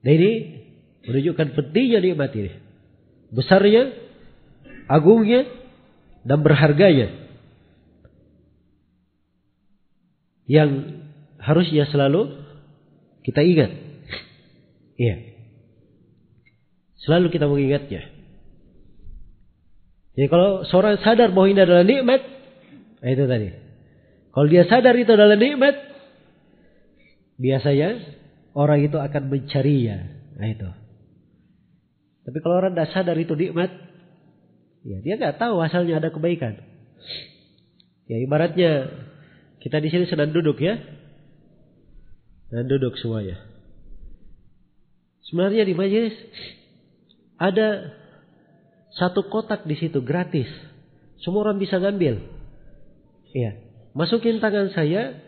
Dan ini menunjukkan pentingnya nikmat ini. Besarnya, agungnya, dan berharganya. Yang harusnya selalu kita ingat. Iya. Selalu kita mengingatnya. Jadi kalau seorang sadar bahwa ini adalah nikmat, nah itu tadi. Kalau dia sadar itu adalah nikmat, biasanya orang itu akan mencarinya. Nah itu. Tapi kalau orang tidak sadar itu nikmat, ya dia nggak tahu asalnya ada kebaikan. Ya ibaratnya kita di sini sedang duduk ya, dan duduk semuanya. Sebenarnya di majelis ada satu kotak di situ gratis. Semua orang bisa ngambil. Iya. Masukin tangan saya,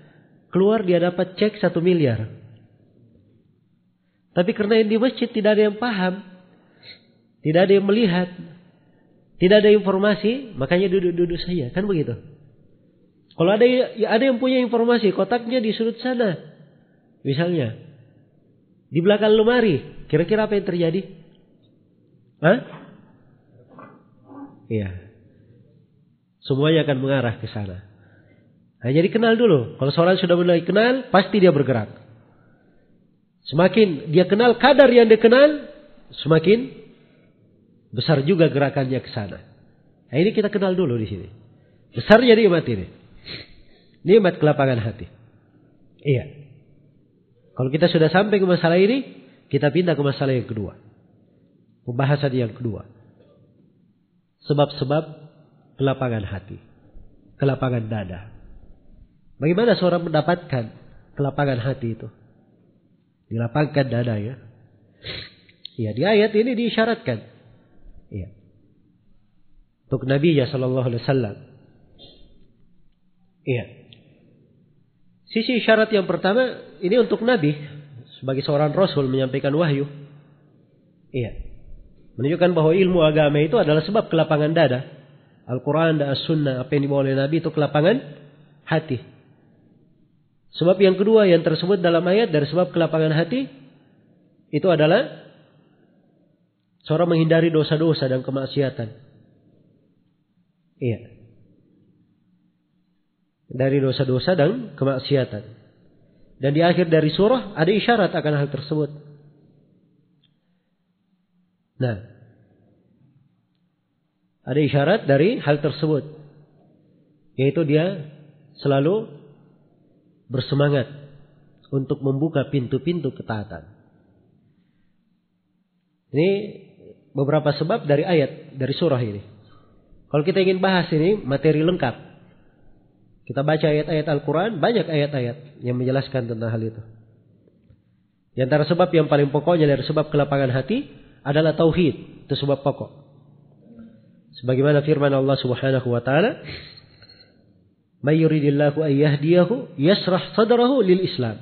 keluar dia dapat cek satu miliar. Tapi karena yang di masjid tidak ada yang paham, tidak ada yang melihat, tidak ada informasi, makanya duduk-duduk saja, kan begitu. Kalau ada ya ada yang punya informasi, kotaknya di sudut sana, misalnya di belakang lemari, kira-kira apa yang terjadi? Hah? Iya. Semuanya akan mengarah ke sana. Nah, jadi kenal dulu. Kalau seorang sudah mulai kenal, pasti dia bergerak. Semakin dia kenal kadar yang dia kenal, semakin besar juga gerakannya ke sana. Nah, ini kita kenal dulu di sini. Besarnya nikmat ini. Nikmat kelapangan hati. Iya. Kalau kita sudah sampai ke masalah ini, kita pindah ke masalah yang kedua. Pembahasan yang kedua. Sebab-sebab kelapangan hati. Kelapangan dada. Bagaimana seorang mendapatkan kelapangan hati itu? Dilapangkan dada ya. Ya, di ayat ini diisyaratkan. Ya. Untuk Nabi ya sallallahu alaihi wasallam. Iya. Sisi syarat yang pertama ini untuk Nabi sebagai seorang Rasul menyampaikan wahyu. Iya. Menunjukkan bahwa ilmu agama itu adalah sebab kelapangan dada. Al-Quran dan As-Sunnah apa yang dibawa oleh Nabi itu kelapangan hati. Sebab yang kedua yang tersebut dalam ayat dari sebab kelapangan hati itu adalah seorang menghindari dosa-dosa dan kemaksiatan. Iya. Dari dosa-dosa dan kemaksiatan. Dan di akhir dari surah ada isyarat akan hal tersebut. Nah, ada isyarat dari hal tersebut, yaitu dia selalu bersemangat untuk membuka pintu-pintu ketaatan. Ini beberapa sebab dari ayat dari surah ini. Kalau kita ingin bahas ini materi lengkap, kita baca ayat-ayat Al-Quran, banyak ayat-ayat yang menjelaskan tentang hal itu. Di antara sebab yang paling pokoknya dari sebab kelapangan hati adalah tauhid, itu sebab pokok. Sebagaimana firman Allah Subhanahu wa taala, "May yuridillahu ay yahdiyahu yasrah sadrahu lil Islam."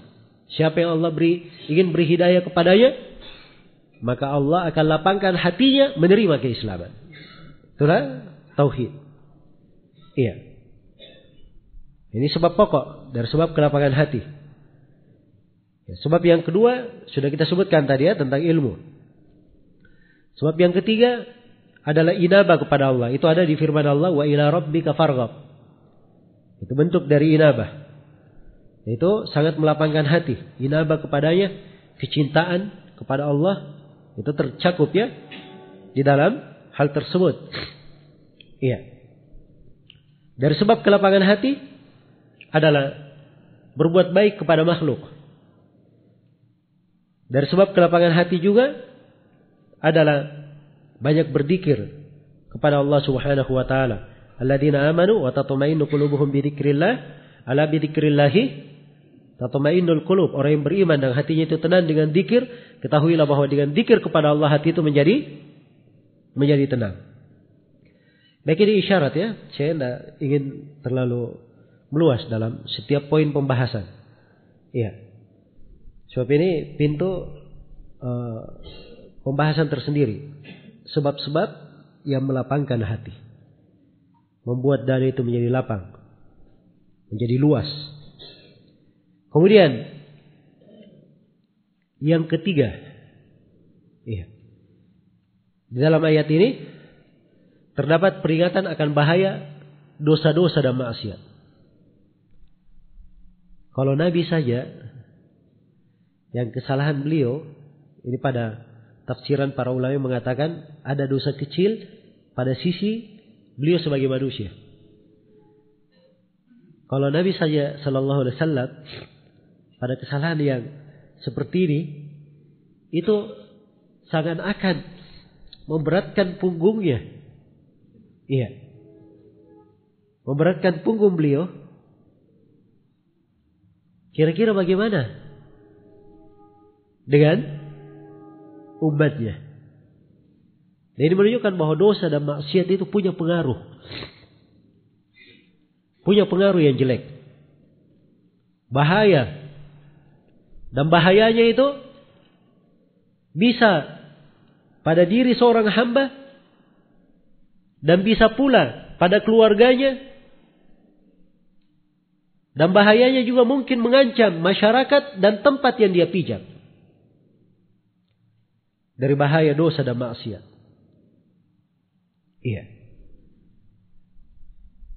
Siapa yang Allah beri ingin beri hidayah kepadanya, maka Allah akan lapangkan hatinya menerima keislaman. Itulah tauhid. Iya. Ini sebab pokok dari sebab kelapangan hati. Ya, sebab yang kedua sudah kita sebutkan tadi ya tentang ilmu. Sebab yang ketiga adalah inabah kepada Allah. Itu ada di firman Allah wa ila rabbika farghab. Itu bentuk dari inabah. Itu sangat melapangkan hati. Inabah kepadanya, kecintaan kepada Allah itu tercakup ya di dalam hal tersebut. Iya. Dari sebab kelapangan hati adalah berbuat baik kepada makhluk. Dari sebab kelapangan hati juga adalah banyak berzikir kepada Allah Subhanahu wa taala. Alladzina amanu wa tatma'innu qulubuhum bi dzikrillah, ala bi dzikrillah tatma'innul qulub. Orang yang beriman dan hatinya itu tenang dengan zikir, ketahuilah bahwa dengan zikir kepada Allah hati itu menjadi menjadi tenang. Baik ini isyarat ya, saya tidak ingin terlalu meluas dalam setiap poin pembahasan. Iya. Sebab ini pintu uh, pembahasan tersendiri. Sebab-sebab yang melapangkan hati. Membuat dada itu menjadi lapang. Menjadi luas. Kemudian yang ketiga. Iya. Di dalam ayat ini terdapat peringatan akan bahaya dosa-dosa dan maksiat. Kalau Nabi saja yang kesalahan beliau ini pada tafsiran para ulama mengatakan ada dosa kecil pada sisi beliau sebagai manusia. Kalau Nabi saja Shallallahu Alaihi Wasallam pada kesalahan yang seperti ini itu sangat akan memberatkan punggungnya. Iya. Memberatkan punggung beliau. Kira-kira bagaimana? Dengan umatnya. Dan ini menunjukkan bahwa dosa dan maksiat itu punya pengaruh. Punya pengaruh yang jelek. Bahaya. Dan bahayanya itu bisa pada diri seorang hamba dan bisa pula pada keluarganya dan bahayanya juga mungkin mengancam masyarakat dan tempat yang dia pijak dari bahaya dosa dan maksiat. Iya.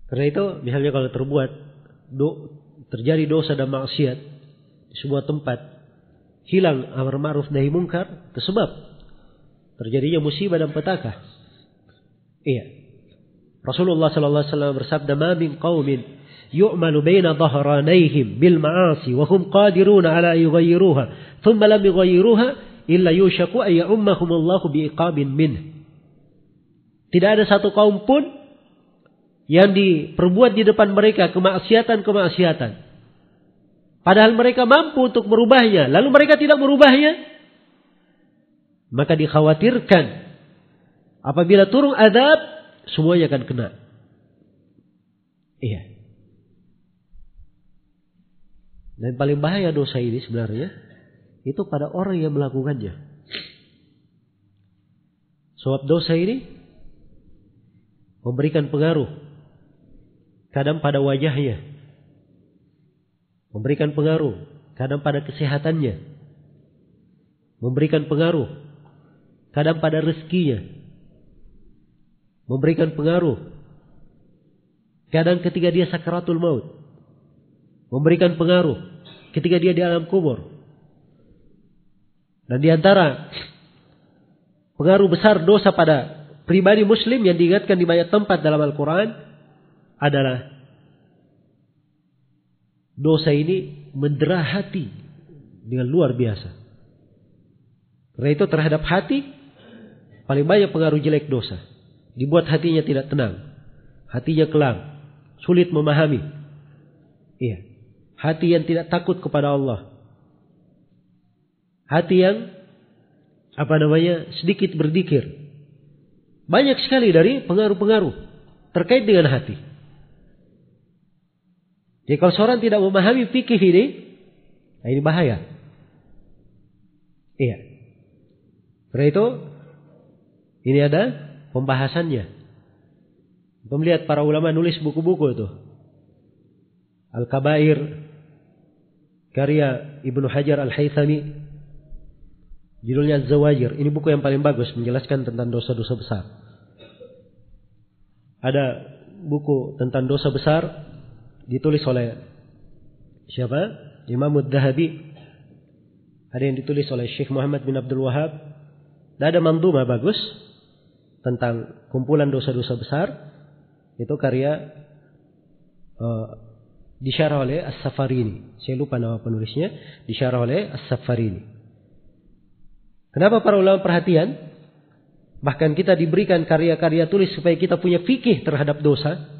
Karena itu misalnya kalau terbuat do, terjadi dosa dan maksiat di sebuah tempat hilang amar ma'ruf nahi mungkar tersebab terjadinya musibah dan petaka. Iya. Rasulullah sallallahu alaihi wasallam bersabda, "Ma min qaumin yu'malu baina dhahranayhim bil ma'asi wa hum qadiruna ala yughayyiruha, thumma lam yughayyiruha illa yushaku ay ummahumullahu biiqabin min. Tidak ada satu kaum pun yang diperbuat di depan mereka kemaksiatan-kemaksiatan. Padahal mereka mampu untuk merubahnya, lalu mereka tidak merubahnya, maka dikhawatirkan apabila turun adab semuanya akan kena. Iya. Dan paling bahaya dosa ini sebenarnya itu pada orang yang melakukannya. Sebab dosa ini memberikan pengaruh. Kadang pada wajahnya. Memberikan pengaruh. Kadang pada kesehatannya. Memberikan pengaruh. Kadang pada rezekinya. Memberikan pengaruh. Kadang ketika dia sakaratul maut. Memberikan pengaruh. Ketika dia di alam kubur dan di antara pengaruh besar dosa pada pribadi muslim yang diingatkan di banyak tempat dalam Al-Quran adalah dosa ini mendera hati dengan luar biasa. Karena itu terhadap hati paling banyak pengaruh jelek dosa. Dibuat hatinya tidak tenang. Hatinya kelam. Sulit memahami. Iya. Hati yang tidak takut kepada Allah. Hati yang apa namanya sedikit berdikir banyak sekali dari pengaruh-pengaruh terkait dengan hati. Jadi kalau seorang tidak memahami fikih ini, nah ini bahaya. Iya. Karena itu, ini ada pembahasannya. Kita melihat para ulama nulis buku-buku itu. Al-Kabair, karya Ibnu Hajar Al-Haythami, Judulnya Zawajir. Ini buku yang paling bagus menjelaskan tentang dosa-dosa besar. Ada buku tentang dosa besar ditulis oleh siapa? Imam. Ada yang ditulis oleh Syekh Muhammad bin Abdul Wahab. Dan ada manduma bagus tentang kumpulan dosa-dosa besar. Itu karya uh, disyarah oleh As-Safarini. Saya lupa nama penulisnya. Disyarah oleh As-Safarini. Kenapa para ulama perhatian? Bahkan kita diberikan karya-karya tulis supaya kita punya fikih terhadap dosa.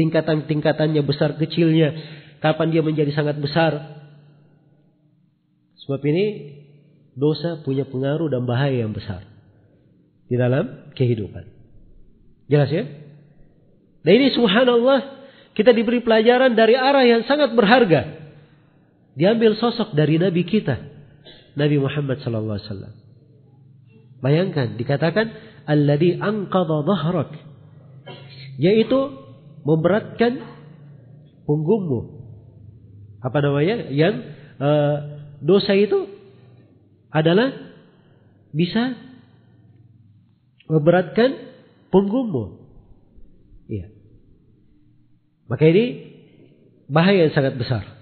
Tingkatan-tingkatannya besar kecilnya. Kapan dia menjadi sangat besar. Sebab ini dosa punya pengaruh dan bahaya yang besar. Di dalam kehidupan. Jelas ya? Dan ini subhanallah. Kita diberi pelajaran dari arah yang sangat berharga. Diambil sosok dari Nabi kita. Nabi Muhammad wasallam. Bayangkan dikatakan alladhi anqadha dhahrak yaitu memberatkan punggungmu. Apa namanya? Yang uh, dosa itu adalah bisa memberatkan punggungmu. Iya. Maka ini bahaya yang sangat besar.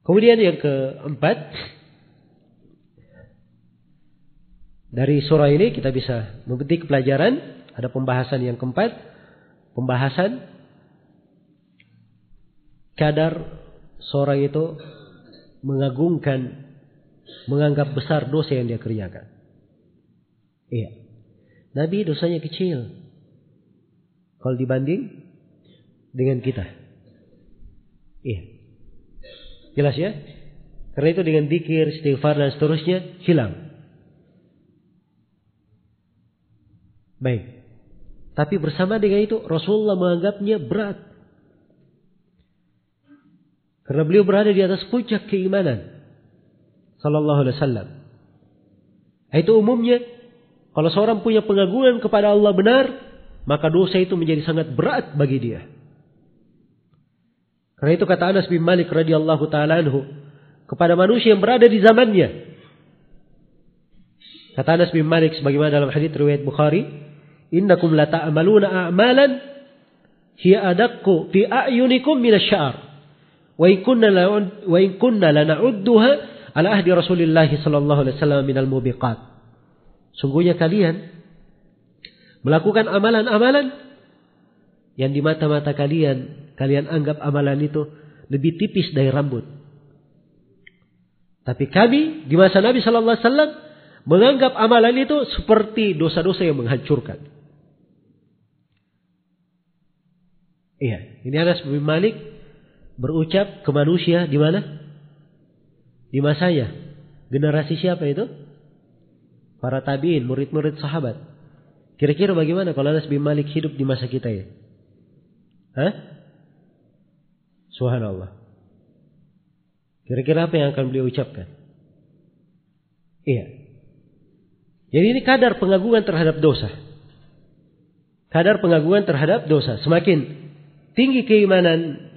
Kemudian yang keempat, dari surah ini kita bisa memetik pelajaran, ada pembahasan yang keempat, pembahasan kadar seorang itu mengagungkan, menganggap besar dosa yang dia kerjakan. Iya. Nabi dosanya kecil. Kalau dibanding dengan kita. Iya. Jelas ya? Karena itu dengan dikir, istighfar dan seterusnya hilang. Baik. Tapi bersama dengan itu Rasulullah menganggapnya berat. Karena beliau berada di atas puncak keimanan. Sallallahu alaihi wasallam. Itu umumnya kalau seorang punya pengagungan kepada Allah benar, maka dosa itu menjadi sangat berat bagi dia. Karena itu kata Anas bin Malik radhiyallahu taala anhu kepada manusia yang berada di zamannya. Kata Anas bin Malik sebagaimana dalam hadis riwayat Bukhari, "Innakum la ta'maluna a'malan hiya adaqqu fi a'yunikum min asy-sya'r." Wa in kunna la wa in kunna la na'udduha ala ahdi Rasulillah sallallahu alaihi wasallam minal mubiqat. Sungguhnya kalian melakukan amalan-amalan yang di mata-mata kalian Kalian anggap amalan itu lebih tipis dari rambut. Tapi kami di masa Nabi Shallallahu Alaihi Wasallam menganggap amalan itu seperti dosa-dosa yang menghancurkan. Iya, ini Anas bin Malik berucap ke manusia di mana? Di masanya. Generasi siapa itu? Para tabiin, murid-murid sahabat. Kira-kira bagaimana kalau Anas bin Malik hidup di masa kita ya? Hah? Subhanallah. Kira-kira apa yang akan beliau ucapkan? Iya. Jadi ini kadar pengagungan terhadap dosa. Kadar pengagungan terhadap dosa. Semakin tinggi keimanan,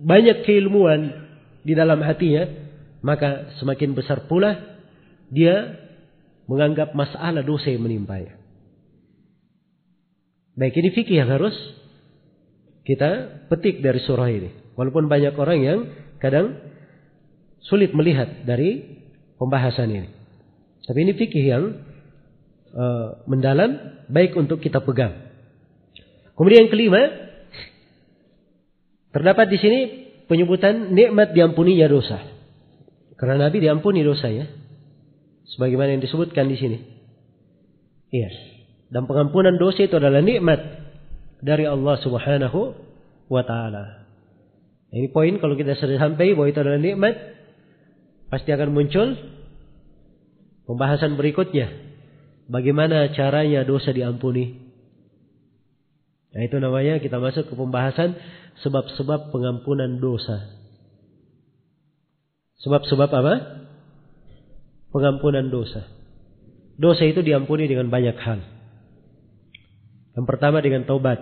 banyak keilmuan di dalam hatinya, maka semakin besar pula dia menganggap masalah dosa yang menimpanya. Baik ini fikih yang harus kita petik dari surah ini. Walaupun banyak orang yang kadang sulit melihat dari pembahasan ini. Tapi ini fikih yang uh, mendalam, baik untuk kita pegang. Kemudian yang kelima, terdapat di sini penyebutan nikmat diampuninya dosa. Karena Nabi diampuni dosa ya. Sebagaimana yang disebutkan di sini. Iya. Dan pengampunan dosa itu adalah nikmat dari Allah Subhanahu wa taala. Ini poin kalau kita sudah sampai bahwa itu adalah nikmat, pasti akan muncul pembahasan berikutnya. Bagaimana caranya dosa diampuni? Nah itu namanya kita masuk ke pembahasan sebab-sebab pengampunan dosa. Sebab-sebab apa? Pengampunan dosa. Dosa itu diampuni dengan banyak hal. Yang pertama dengan taubat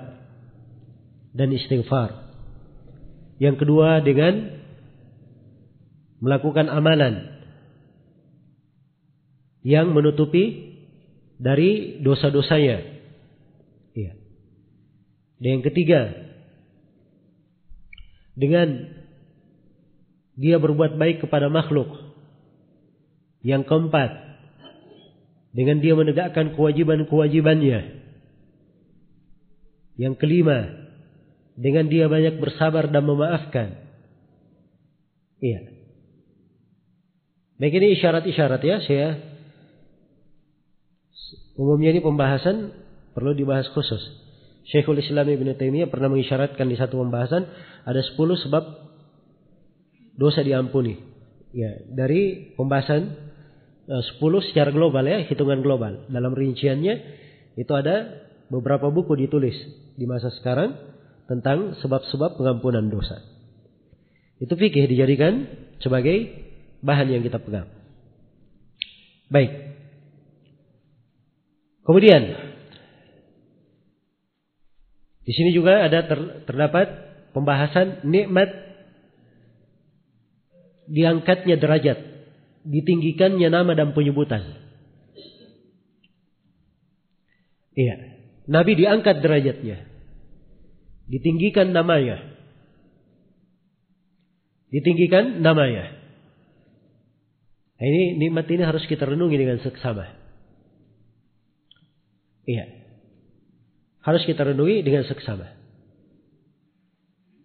dan istighfar. Yang kedua dengan melakukan amalan yang menutupi dari dosa-dosanya. Iya. Dan yang ketiga dengan dia berbuat baik kepada makhluk. Yang keempat dengan dia menegakkan kewajiban-kewajibannya. Yang kelima, dengan dia banyak bersabar dan memaafkan. Iya. Baik ini isyarat-isyarat ya, saya umumnya ini pembahasan perlu dibahas khusus. Syekhul Islam Ibn Taimiyah pernah mengisyaratkan di satu pembahasan ada 10 sebab dosa diampuni. Ya, dari pembahasan 10 eh, secara global ya, hitungan global. Dalam rinciannya itu ada beberapa buku ditulis di masa sekarang tentang sebab-sebab pengampunan dosa. Itu fikih dijadikan sebagai bahan yang kita pegang. Baik. Kemudian di sini juga ada ter, terdapat pembahasan nikmat diangkatnya derajat, ditinggikannya nama dan penyebutan. Iya. Nabi diangkat derajatnya. Ditinggikan namanya. Ditinggikan namanya. Nah, ini nikmat ini harus kita renungi dengan seksama. Iya. Harus kita renungi dengan seksama.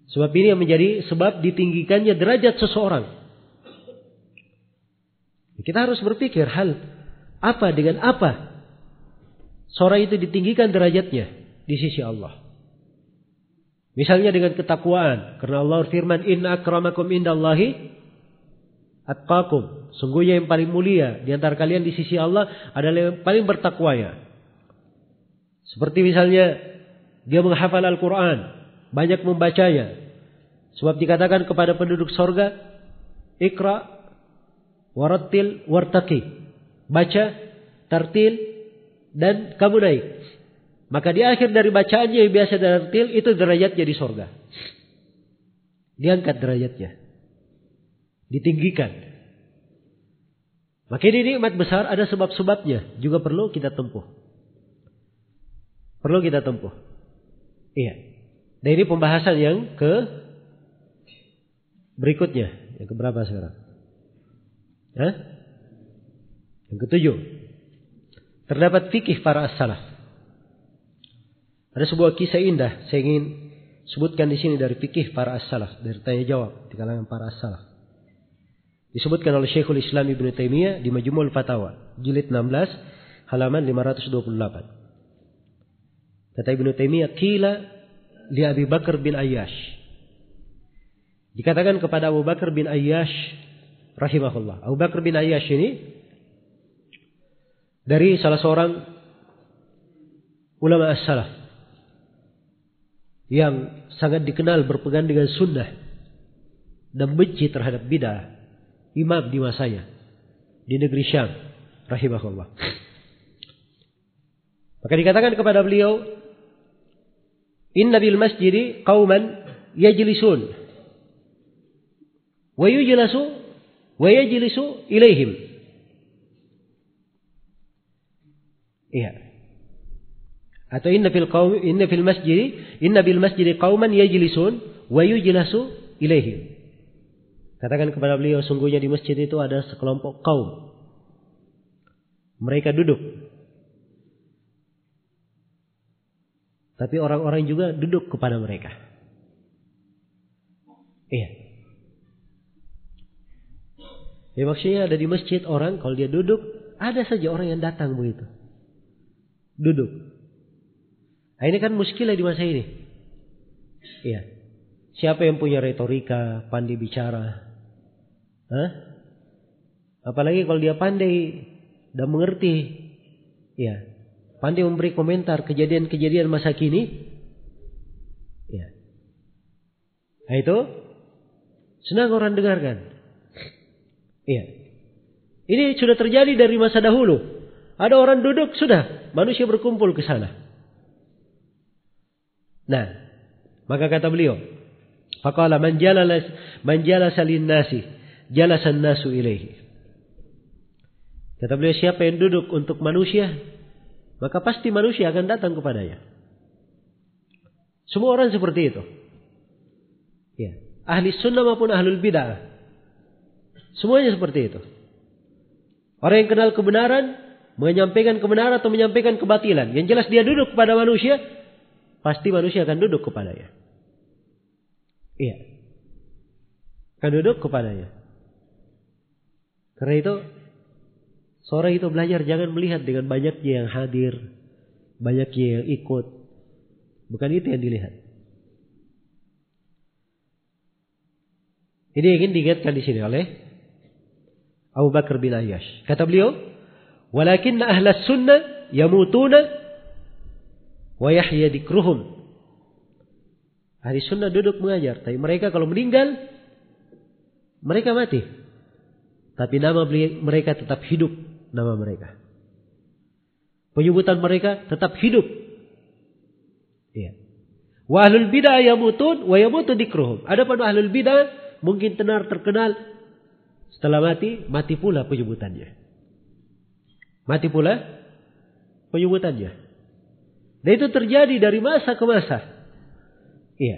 Sebab ini yang menjadi sebab ditinggikannya derajat seseorang. Kita harus berpikir hal apa dengan apa Seorang itu ditinggikan derajatnya di sisi Allah. Misalnya dengan ketakwaan. Karena Allah firman, Inna akramakum indallahi atqakum. Sungguhnya yang paling mulia di antara kalian di sisi Allah adalah yang paling bertakwa ya. Seperti misalnya dia menghafal Al-Quran. Banyak membacanya. Sebab dikatakan kepada penduduk sorga, Ikra, warattil, wartaki. Baca, tartil, dan kamu naik. Maka di akhir dari bacaannya yang biasa dari til itu derajatnya di sorga. Diangkat derajatnya. Ditinggikan. Maka ini nikmat besar ada sebab-sebabnya. Juga perlu kita tempuh. Perlu kita tempuh. Iya. Dan ini pembahasan yang ke berikutnya. Yang keberapa sekarang? Hah? Yang ketujuh. Terdapat fikih para as-salaf. Ada sebuah kisah indah saya ingin sebutkan di sini dari fikih para as-salaf, dari tanya jawab di kalangan para as-salaf. Disebutkan oleh Syekhul Islam Ibn Taimiyah di Majmu'ul Fatawa, jilid 16, halaman 528. Kata Ibn Taimiyah, "Qila li Abi Bakar bin Ayyash." Dikatakan kepada Abu Bakar bin Ayyash rahimahullah. Abu Bakar bin Ayyash ini dari salah seorang ulama as-salaf yang sangat dikenal berpegang dengan sunnah dan benci terhadap bidah imam di masanya di negeri Syam rahimahullah. Maka dikatakan kepada beliau, "Inna bil masjidi qauman yajlisun wa yujlasu wa yajlisu ilaihim." Iya. Atau inna fil qaum inna fil masjidi inna bil masjidi qauman yajlisun wa yujlasu ilaihim. Katakan kepada beliau, sungguhnya di masjid itu ada sekelompok kaum. Mereka duduk. Tapi orang-orang juga duduk kepada mereka. Iya. Ya maksudnya ada di masjid orang kalau dia duduk, ada saja orang yang datang begitu. Duduk. Nah, ini kan muskilah di masa ini. Iya. Siapa yang punya retorika, pandai bicara, Hah? Apalagi kalau dia pandai dan mengerti, ya, pandai memberi komentar kejadian-kejadian masa kini, ya. Nah itu senang orang dengarkan. Iya. Ini sudah terjadi dari masa dahulu. Ada orang duduk sudah, manusia berkumpul ke sana. Nah, maka kata beliau, Faqala man jalala man jalasa nasi jalasan nasu ilaihi. Kata beliau siapa yang duduk untuk manusia, maka pasti manusia akan datang kepadanya. Semua orang seperti itu. Ya. Ahli sunnah maupun ahlul bid'ah. Semuanya seperti itu. Orang yang kenal kebenaran, menyampaikan kebenaran atau menyampaikan kebatilan. Yang jelas dia duduk kepada manusia, pasti manusia akan duduk kepadanya. Iya. Akan duduk kepadanya. Karena itu sore itu belajar jangan melihat dengan banyaknya yang hadir, banyaknya yang ikut. Bukan itu yang dilihat. Ini ingin diingatkan di sini oleh Abu Bakar bin Ayyash. Kata beliau, "Walakin ahla sunnah yamutuna wa yahya dikruhum." Ahli sunnah duduk mengajar, tapi mereka kalau meninggal mereka mati. Tapi nama mereka tetap hidup nama mereka. Penyebutan mereka tetap hidup. Ya. Wa ahlul bid'ah yamutun wa yamutu dikruhum. Adapun ahlul bid'ah mungkin tenar terkenal setelah mati, mati pula penyebutannya. Mati pula penyebutannya. Dan itu terjadi dari masa ke masa. Iya.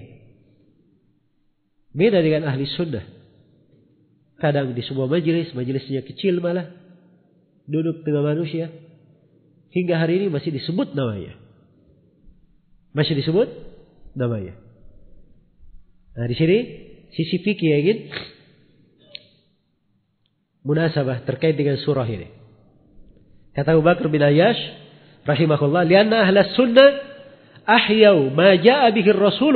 Beda dengan ahli sunnah. Kadang di sebuah majelis, majelisnya kecil malah. Duduk tengah manusia. Hingga hari ini masih disebut namanya. Masih disebut namanya. Nah di sini sisi fikih yang ingin munasabah terkait dengan surah ini. Kata Abu Bakar bin Ayyash rahimahullah, "Lianna ahla sunnah ahyau ma jaa bihi Rasul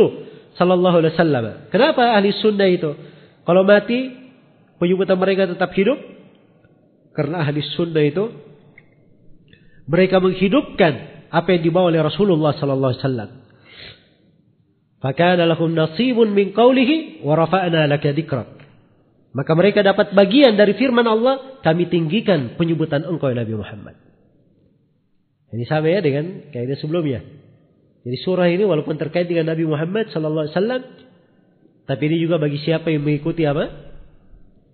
sallallahu alaihi wasallam." Kenapa ahli sunnah itu kalau mati penyebutan mereka tetap hidup karena ahli sunnah itu mereka menghidupkan apa yang dibawa oleh Rasulullah sallallahu alaihi wasallam. Fakana lahum nasibun min qawlihi wa rafa'na laka dzikrak. Maka mereka dapat bagian dari firman Allah, kami tinggikan penyebutan engkau Nabi Muhammad. Ini sama ya dengan kaidah sebelumnya. Jadi surah ini walaupun terkait dengan Nabi Muhammad sallallahu alaihi wasallam, tapi ini juga bagi siapa yang mengikuti apa?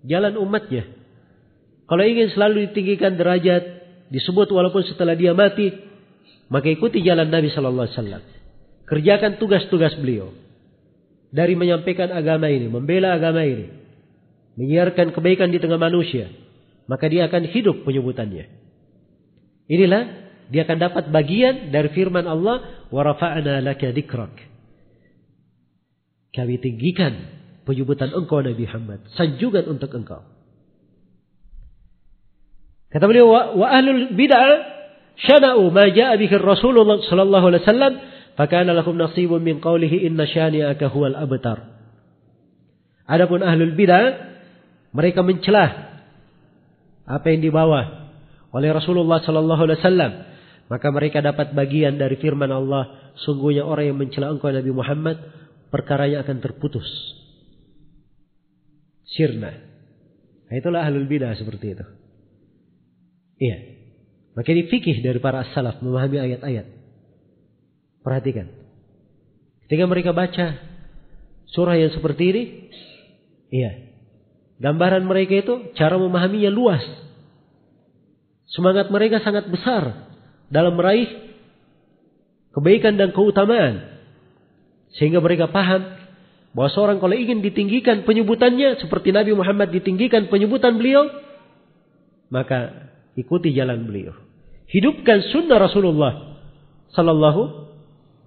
jalan umatnya. Kalau ingin selalu ditinggikan derajat, disebut walaupun setelah dia mati, maka ikuti jalan Nabi Shallallahu Alaihi Wasallam. Kerjakan tugas-tugas beliau dari menyampaikan agama ini, membela agama ini, menyiarkan kebaikan di tengah manusia, maka dia akan hidup penyebutannya. Inilah dia akan dapat bagian dari firman Allah, "Warafa'na laka dikrak. Kami tinggikan penyebutan engkau Nabi Muhammad. Sanjungan untuk engkau. Kata beliau wa, wa ahlul bid'ah syana'u ma ja'a bihi Rasulullah sallallahu alaihi wasallam fakana lahum nasibun min qawlihi inna syani'aka huwal abtar. Adapun ahlul bid'ah mereka mencelah apa yang dibawa oleh Rasulullah sallallahu alaihi wasallam maka mereka dapat bagian dari firman Allah. Sungguhnya orang yang mencela engkau Nabi Muhammad perkaranya akan terputus. Sirna. Nah, itulah ahlul bidah seperti itu. Iya. Maka ini fikih dari para salaf memahami ayat-ayat. Perhatikan. Ketika mereka baca surah yang seperti ini iya. Gambaran mereka itu cara memahaminya luas. Semangat mereka sangat besar dalam meraih kebaikan dan keutamaan sehingga mereka paham bahwa seorang kalau ingin ditinggikan penyebutannya seperti Nabi Muhammad ditinggikan penyebutan beliau, maka ikuti jalan beliau. Hidupkan sunnah Rasulullah Sallallahu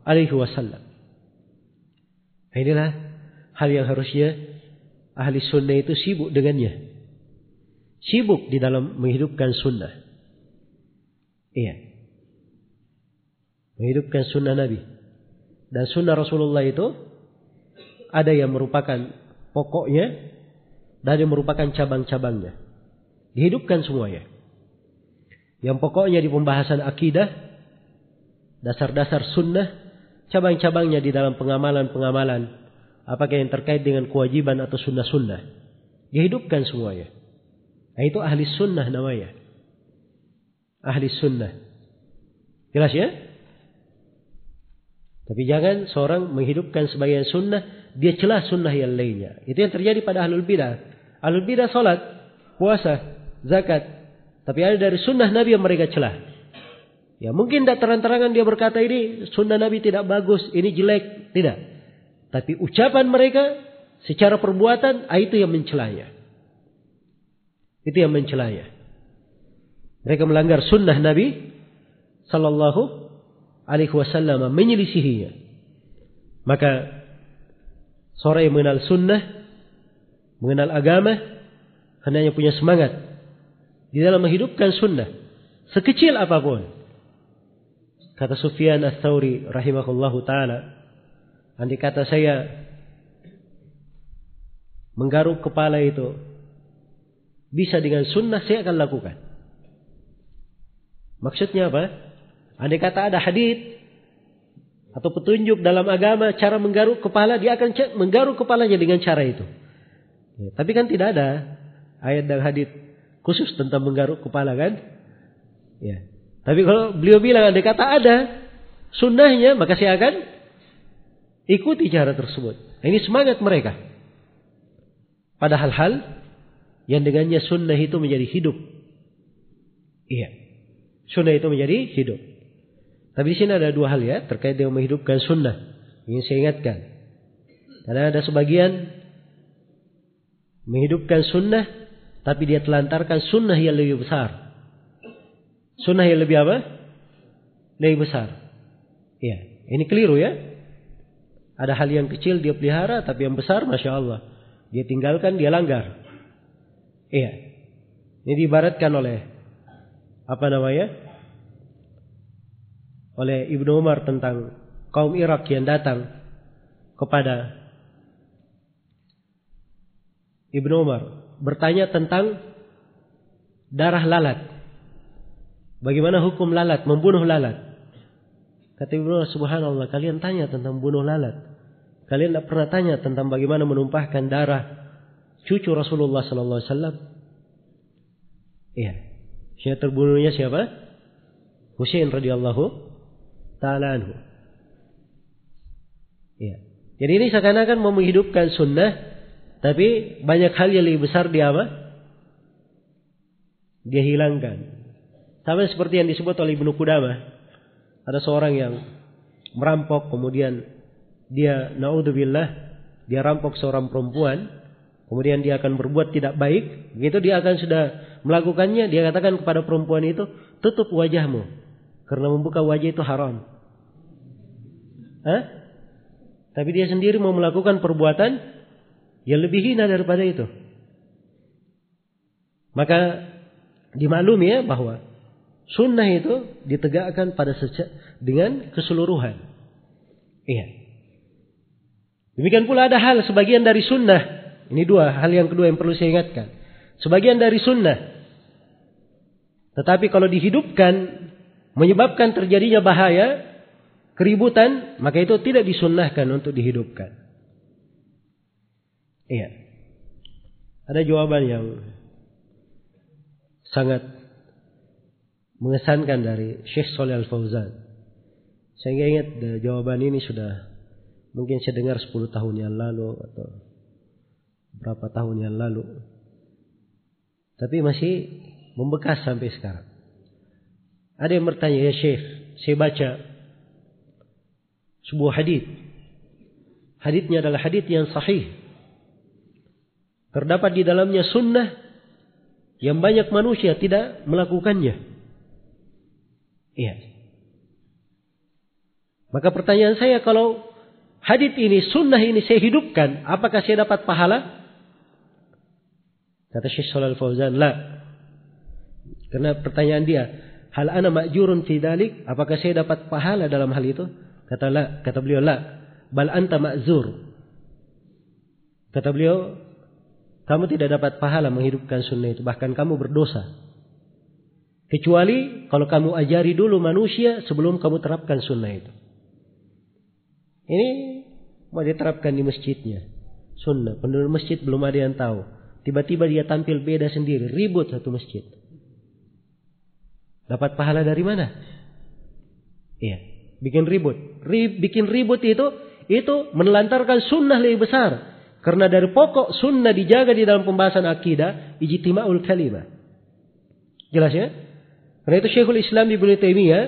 Alaihi Wasallam. Nah, inilah hal yang harusnya ahli sunnah itu sibuk dengannya. Sibuk di dalam menghidupkan sunnah. Iya. Menghidupkan sunnah Nabi. Dan sunnah Rasulullah itu ada yang merupakan pokoknya dan yang merupakan cabang-cabangnya. Dihidupkan semuanya. Yang pokoknya di pembahasan akidah, dasar-dasar sunnah, cabang-cabangnya di dalam pengamalan-pengamalan, apakah yang terkait dengan kewajiban atau sunnah-sunnah. Dihidupkan semuanya. Nah, itu ahli sunnah namanya. Ahli sunnah. Jelas ya? Tapi jangan seorang menghidupkan sebagian sunnah dia celah sunnah yang lainnya. Itu yang terjadi pada ahlul bidah. Ahlul bidah salat, puasa, zakat. Tapi ada dari sunnah Nabi yang mereka celah. Ya mungkin tidak terang-terangan dia berkata ini sunnah Nabi tidak bagus, ini jelek. Tidak. Tapi ucapan mereka secara perbuatan ah, itu yang mencelanya. Itu yang mencelanya. Mereka melanggar sunnah Nabi Sallallahu Alaihi Wasallam menyelisihinya. Maka yang mengenal sunnah, mengenal agama, hendaknya punya semangat di dalam menghidupkan sunnah. Sekecil apa pun. Kata Sufyan Ats-Tsauri rahimahullahu taala, andai kata saya menggaruk kepala itu bisa dengan sunnah saya akan lakukan. Maksudnya apa? Andai kata ada hadis atau petunjuk dalam agama cara menggaruk kepala dia akan menggaruk kepalanya dengan cara itu. Ya, tapi kan tidak ada ayat dan hadis khusus tentang menggaruk kepala kan? Ya. Tapi kalau beliau bilang ada kata ada sunnahnya maka saya akan ikuti cara tersebut. Nah, ini semangat mereka. Pada hal-hal yang dengannya sunnah itu menjadi hidup. Iya. Sunnah itu menjadi hidup. Tapi di sini ada dua hal ya terkait dengan menghidupkan sunnah. Ingin saya ingatkan. Karena ada sebagian menghidupkan sunnah, tapi dia telantarkan sunnah yang lebih besar. Sunnah yang lebih apa? Lebih besar. Ya, ini keliru ya. Ada hal yang kecil dia pelihara, tapi yang besar, masya Allah, dia tinggalkan, dia langgar. Iya, ini diibaratkan oleh apa namanya? Oleh Ibnu Umar tentang kaum Irak yang datang kepada Ibnu Umar bertanya tentang darah lalat. Bagaimana hukum lalat, membunuh lalat? Kata Ibnu Umar, subhanallah, kalian tanya tentang bunuh lalat. Kalian tidak pernah tanya tentang bagaimana menumpahkan darah cucu Rasulullah sallallahu alaihi wasallam? Iya. Siapa terbunuhnya siapa? Husain radhiyallahu taala anhu. Ya. Jadi ini seakan-akan mau menghidupkan sunnah, tapi banyak hal yang lebih besar dia apa? Dia hilangkan. Sama seperti yang disebut oleh Ibnu Qudamah. Ada seorang yang merampok, kemudian dia naudzubillah, dia rampok seorang perempuan, kemudian dia akan berbuat tidak baik, begitu dia akan sudah melakukannya, dia katakan kepada perempuan itu, tutup wajahmu, karena membuka wajah itu haram. Hah? Tapi dia sendiri mau melakukan perbuatan yang lebih hina daripada itu. Maka dimaklumi ya bahwa sunnah itu ditegakkan pada sejak dengan keseluruhan. Iya. Demikian pula ada hal sebagian dari sunnah. Ini dua hal yang kedua yang perlu saya ingatkan. Sebagian dari sunnah. Tetapi kalau dihidupkan menyebabkan terjadinya bahaya, keributan, maka itu tidak disunnahkan untuk dihidupkan. Iya. Ada jawaban yang sangat mengesankan dari Syekh Soleh Al-Fauzan. Saya ingat jawaban ini sudah mungkin saya dengar 10 tahun yang lalu atau berapa tahun yang lalu. Tapi masih membekas sampai sekarang. Ada yang bertanya, ya Syekh, saya baca sebuah hadis. Hadisnya adalah hadis yang sahih. Terdapat di dalamnya sunnah yang banyak manusia tidak melakukannya. Iya. Maka pertanyaan saya kalau hadis ini, sunnah ini saya hidupkan, apakah saya dapat pahala? Kata Syekh Shalal Fauzan, la. Karena pertanyaan dia, hal ana ma'jurun fi dalik, apakah saya dapat pahala dalam hal itu? Kata la, kata beliau la, bal anta ma'zur. Kata beliau, kamu tidak dapat pahala menghidupkan sunnah itu, bahkan kamu berdosa. Kecuali kalau kamu ajari dulu manusia sebelum kamu terapkan sunnah itu. Ini mau diterapkan di masjidnya. Sunnah. Penduduk masjid belum ada yang tahu. Tiba-tiba dia tampil beda sendiri. Ribut satu masjid. Dapat pahala dari mana? Iya. Bikin ribut. Rib, bikin ribut itu itu menelantarkan sunnah lebih besar. Karena dari pokok sunnah dijaga di dalam pembahasan akidah. Ijtima'ul kalimah. Jelas ya? Karena itu Syekhul Islam Ibnu Taimiyah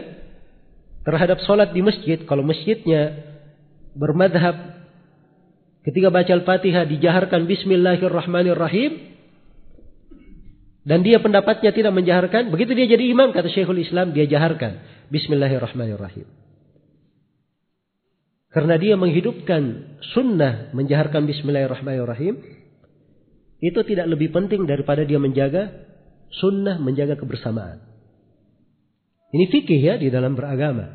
terhadap sholat di masjid, kalau masjidnya bermadhab ketika baca Al-Fatihah dijaharkan Bismillahirrahmanirrahim dan dia pendapatnya tidak menjaharkan, begitu dia jadi imam kata Syekhul Islam dia jaharkan Bismillahirrahmanirrahim. Karena dia menghidupkan sunnah menjaharkan Bismillahirrahmanirrahim, itu tidak lebih penting daripada dia menjaga sunnah menjaga kebersamaan. Ini fikih ya di dalam beragama.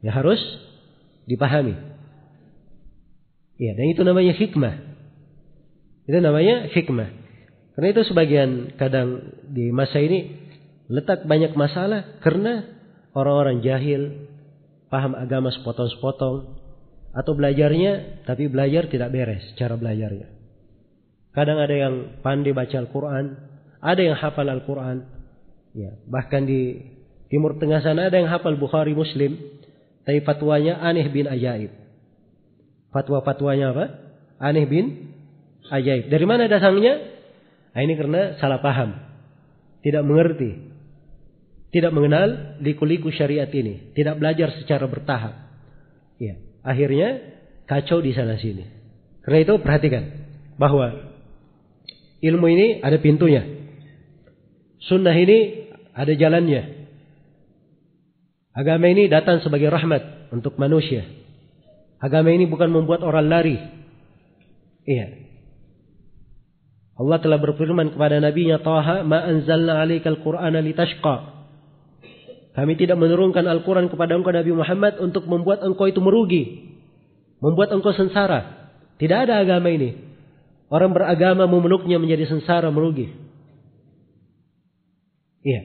Ya harus dipahami. Ya, dan itu namanya hikmah. Itu namanya hikmah. Karena itu sebagian kadang di masa ini letak banyak masalah karena orang-orang jahil paham agama sepotong-sepotong atau belajarnya tapi belajar tidak beres cara belajarnya. Kadang ada yang pandai baca Al-Quran, ada yang hafal Al-Quran, ya bahkan di Timur Tengah sana ada yang hafal Bukhari Muslim, tapi fatwanya aneh bin ajaib. Fatwa-fatwanya apa? Aneh bin ajaib. Dari mana dasarnya? Nah, ini karena salah paham. Tidak mengerti. Tidak mengenal liku-liku syariat ini. Tidak belajar secara bertahap. Ya. Akhirnya kacau di sana sini. Karena itu perhatikan bahwa ilmu ini ada pintunya. Sunnah ini ada jalannya. Agama ini datang sebagai rahmat untuk manusia. Agama ini bukan membuat orang lari. Iya. Allah telah berfirman kepada Nabi-Nya Taha, "Ma anzalna 'alaikal Qur'ana litashqa." Kami tidak menurunkan Al-Quran kepada engkau Nabi Muhammad untuk membuat engkau itu merugi. Membuat engkau sengsara. Tidak ada agama ini. Orang beragama memeluknya menjadi sengsara merugi. Iya.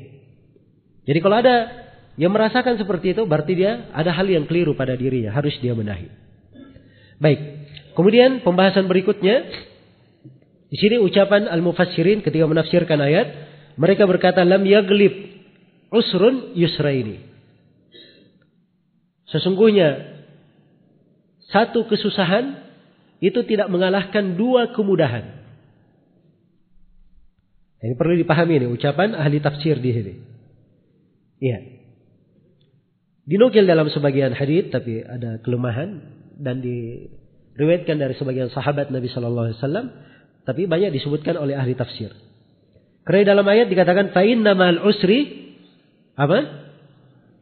Jadi kalau ada yang merasakan seperti itu berarti dia ada hal yang keliru pada dirinya, harus dia benahi. Baik. Kemudian pembahasan berikutnya di sini ucapan al-mufassirin ketika menafsirkan ayat, mereka berkata lam yaglib usrun yusra ini. Sesungguhnya satu kesusahan itu tidak mengalahkan dua kemudahan. Ini perlu dipahami ini ucapan ahli tafsir di sini. Iya. Dinukil dalam sebagian hadis tapi ada kelemahan dan diriwayatkan dari sebagian sahabat Nabi Shallallahu Alaihi Wasallam tapi banyak disebutkan oleh ahli tafsir. Karena dalam ayat dikatakan fa innamal usri apa?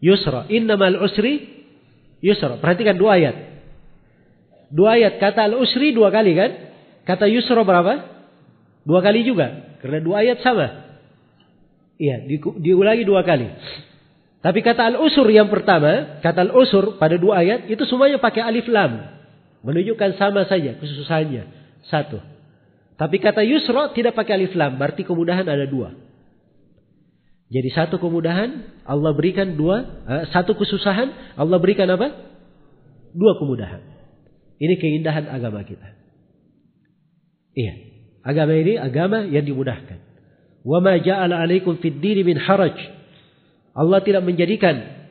Yusra. Innamal usri yusra. Perhatikan dua ayat. Dua ayat kata al usri dua kali kan? Kata yusra berapa? Dua kali juga. Karena dua ayat sama. Iya, di, diulangi dua kali. Tapi kata al-usur yang pertama, kata al-usur pada dua ayat itu semuanya pakai alif lam. Menunjukkan sama saja kesusahannya. Satu. Tapi kata yusro tidak pakai alif lam, berarti kemudahan ada dua. Jadi satu kemudahan Allah berikan dua, uh, satu kesusahan Allah berikan apa? Dua kemudahan. Ini keindahan agama kita. Iya, agama ini agama yang dimudahkan. Wa ma ja'ala 'alaikum fid min haraj. Allah tidak menjadikan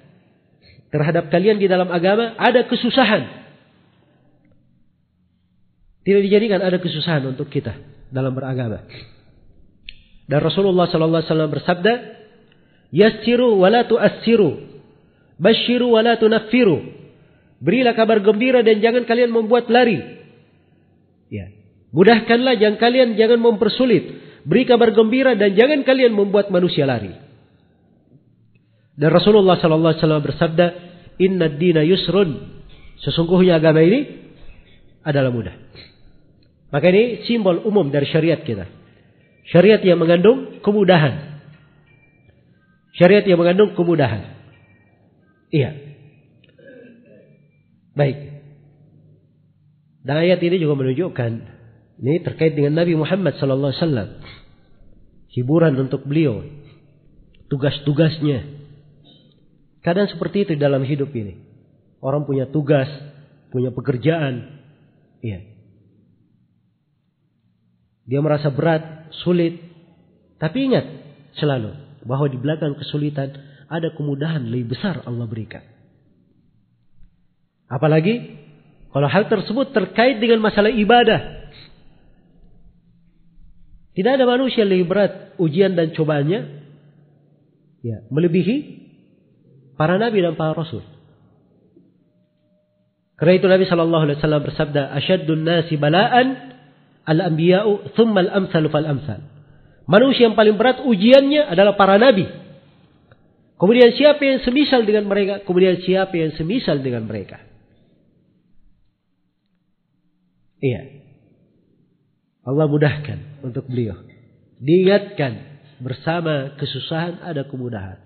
terhadap kalian di dalam agama ada kesusahan. Tidak dijadikan ada kesusahan untuk kita dalam beragama. Dan Rasulullah sallallahu alaihi wasallam bersabda, Yassiru wa la tu'assiru. Basyiru wa tunaffiru. Berilah kabar gembira dan jangan kalian membuat lari. Ya. Mudahkanlah jangan kalian jangan mempersulit. Beri kabar gembira dan jangan kalian membuat manusia lari. Dan Rasulullah sallallahu alaihi wasallam bersabda, "Inna dina yusrun." Sesungguhnya agama ini adalah mudah. Maka ini simbol umum dari syariat kita. Syariat yang mengandung kemudahan. Syariat yang mengandung kemudahan. Iya. Baik. Dan ayat ini juga menunjukkan ini terkait dengan Nabi Muhammad sallallahu alaihi wasallam. Hiburan untuk beliau. Tugas-tugasnya. Kadang seperti itu dalam hidup ini. Orang punya tugas, punya pekerjaan. Iya. Dia merasa berat, sulit. Tapi ingat selalu bahwa di belakang kesulitan ada kemudahan lebih besar Allah berikan. Apalagi kalau hal tersebut terkait dengan masalah ibadah. Tidak ada manusia yang lebih berat ujian dan cobaannya ya, melebihi para nabi dan para rasul. Karena itu Nabi Shallallahu Alaihi Wasallam bersabda, "Ashaddun nasi bala'an al-anbiya'u, thumma al-amsalu fal-amsal." Manusia yang paling berat ujiannya adalah para nabi. Kemudian siapa yang semisal dengan mereka? Kemudian siapa yang semisal dengan mereka? Iya. Allah mudahkan untuk beliau. Diingatkan bersama kesusahan ada kemudahan.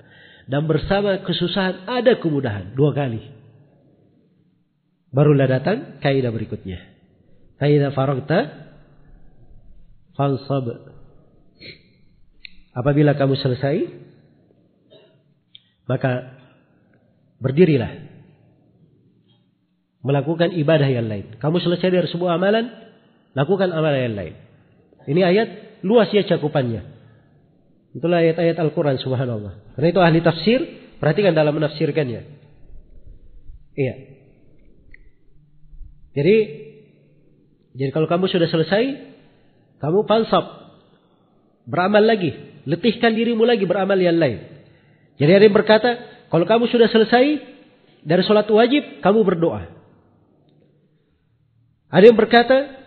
Dan bersama kesusahan ada kemudahan. Dua kali. Barulah datang kaidah berikutnya. Kaidah faragta fansab Apabila kamu selesai, maka berdirilah. Melakukan ibadah yang lain. Kamu selesai dari sebuah amalan, lakukan amalan yang lain. Ini ayat luas ya cakupannya. Itulah ayat-ayat Al-Quran subhanallah. Karena itu ahli tafsir, perhatikan dalam menafsirkannya. Iya. Jadi, jadi kalau kamu sudah selesai, kamu fansab. Beramal lagi. Letihkan dirimu lagi beramal yang lain. Jadi ada yang berkata, kalau kamu sudah selesai dari sholat wajib, kamu berdoa. Ada yang berkata,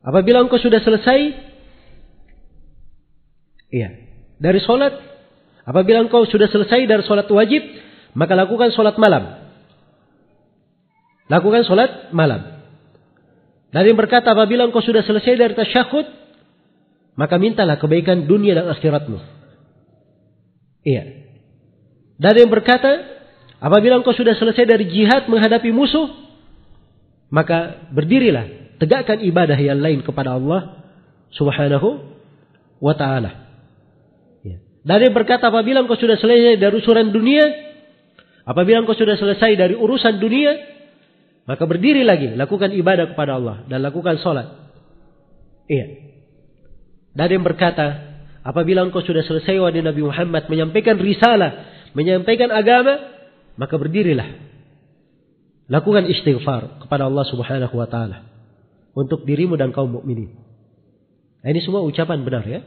apabila engkau sudah selesai, iya, dari sholat, apabila engkau sudah selesai dari sholat wajib, maka lakukan sholat malam. Lakukan sholat malam. Dan yang berkata apabila engkau sudah selesai dari tasyahud, maka mintalah kebaikan dunia dan akhiratmu. Iya. Dan yang berkata, apabila engkau sudah selesai dari jihad menghadapi musuh, maka berdirilah, tegakkan ibadah yang lain kepada Allah Subhanahu wa taala. Ya. Dan yang berkata apabila engkau sudah selesai dari urusan dunia, apabila engkau sudah selesai dari urusan dunia, maka berdiri lagi, lakukan ibadah kepada Allah dan lakukan sholat. Iya. Dan yang berkata, apabila engkau sudah selesai wahai Nabi Muhammad menyampaikan risalah, menyampaikan agama, maka berdirilah. Lakukan istighfar kepada Allah Subhanahu wa taala untuk dirimu dan kaum mukminin. Nah, ini semua ucapan benar ya.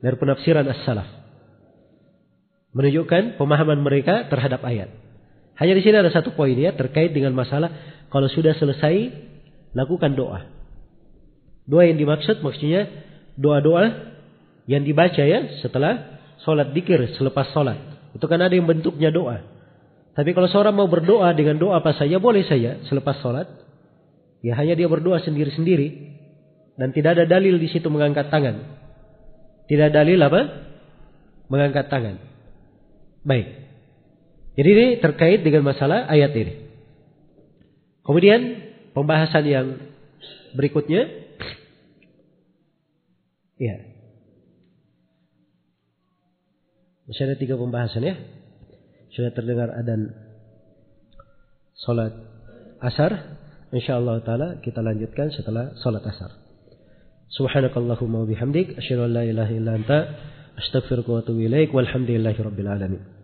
Dari penafsiran as-salaf. Menunjukkan pemahaman mereka terhadap ayat. Hanya di sini ada satu poin ya terkait dengan masalah kalau sudah selesai lakukan doa. Doa yang dimaksud maksudnya doa-doa yang dibaca ya setelah sholat dikir selepas sholat. Itu kan ada yang bentuknya doa. Tapi kalau seorang mau berdoa dengan doa apa saja boleh saja selepas sholat. Ya hanya dia berdoa sendiri-sendiri dan tidak ada dalil di situ mengangkat tangan. Tidak dalil apa? Mengangkat tangan. Baik. Jadi ini terkait dengan masalah ayat ini. Kemudian pembahasan yang berikutnya. Ya. Masih ada tiga pembahasan ya. Sudah terdengar adan salat asar. InsyaAllah ta'ala kita lanjutkan setelah salat asar. Subhanakallahumma wa bihamdik. Asyadu an la ilaha illa anta. Astaghfiruka. Walhamdulillahi rabbil alamin.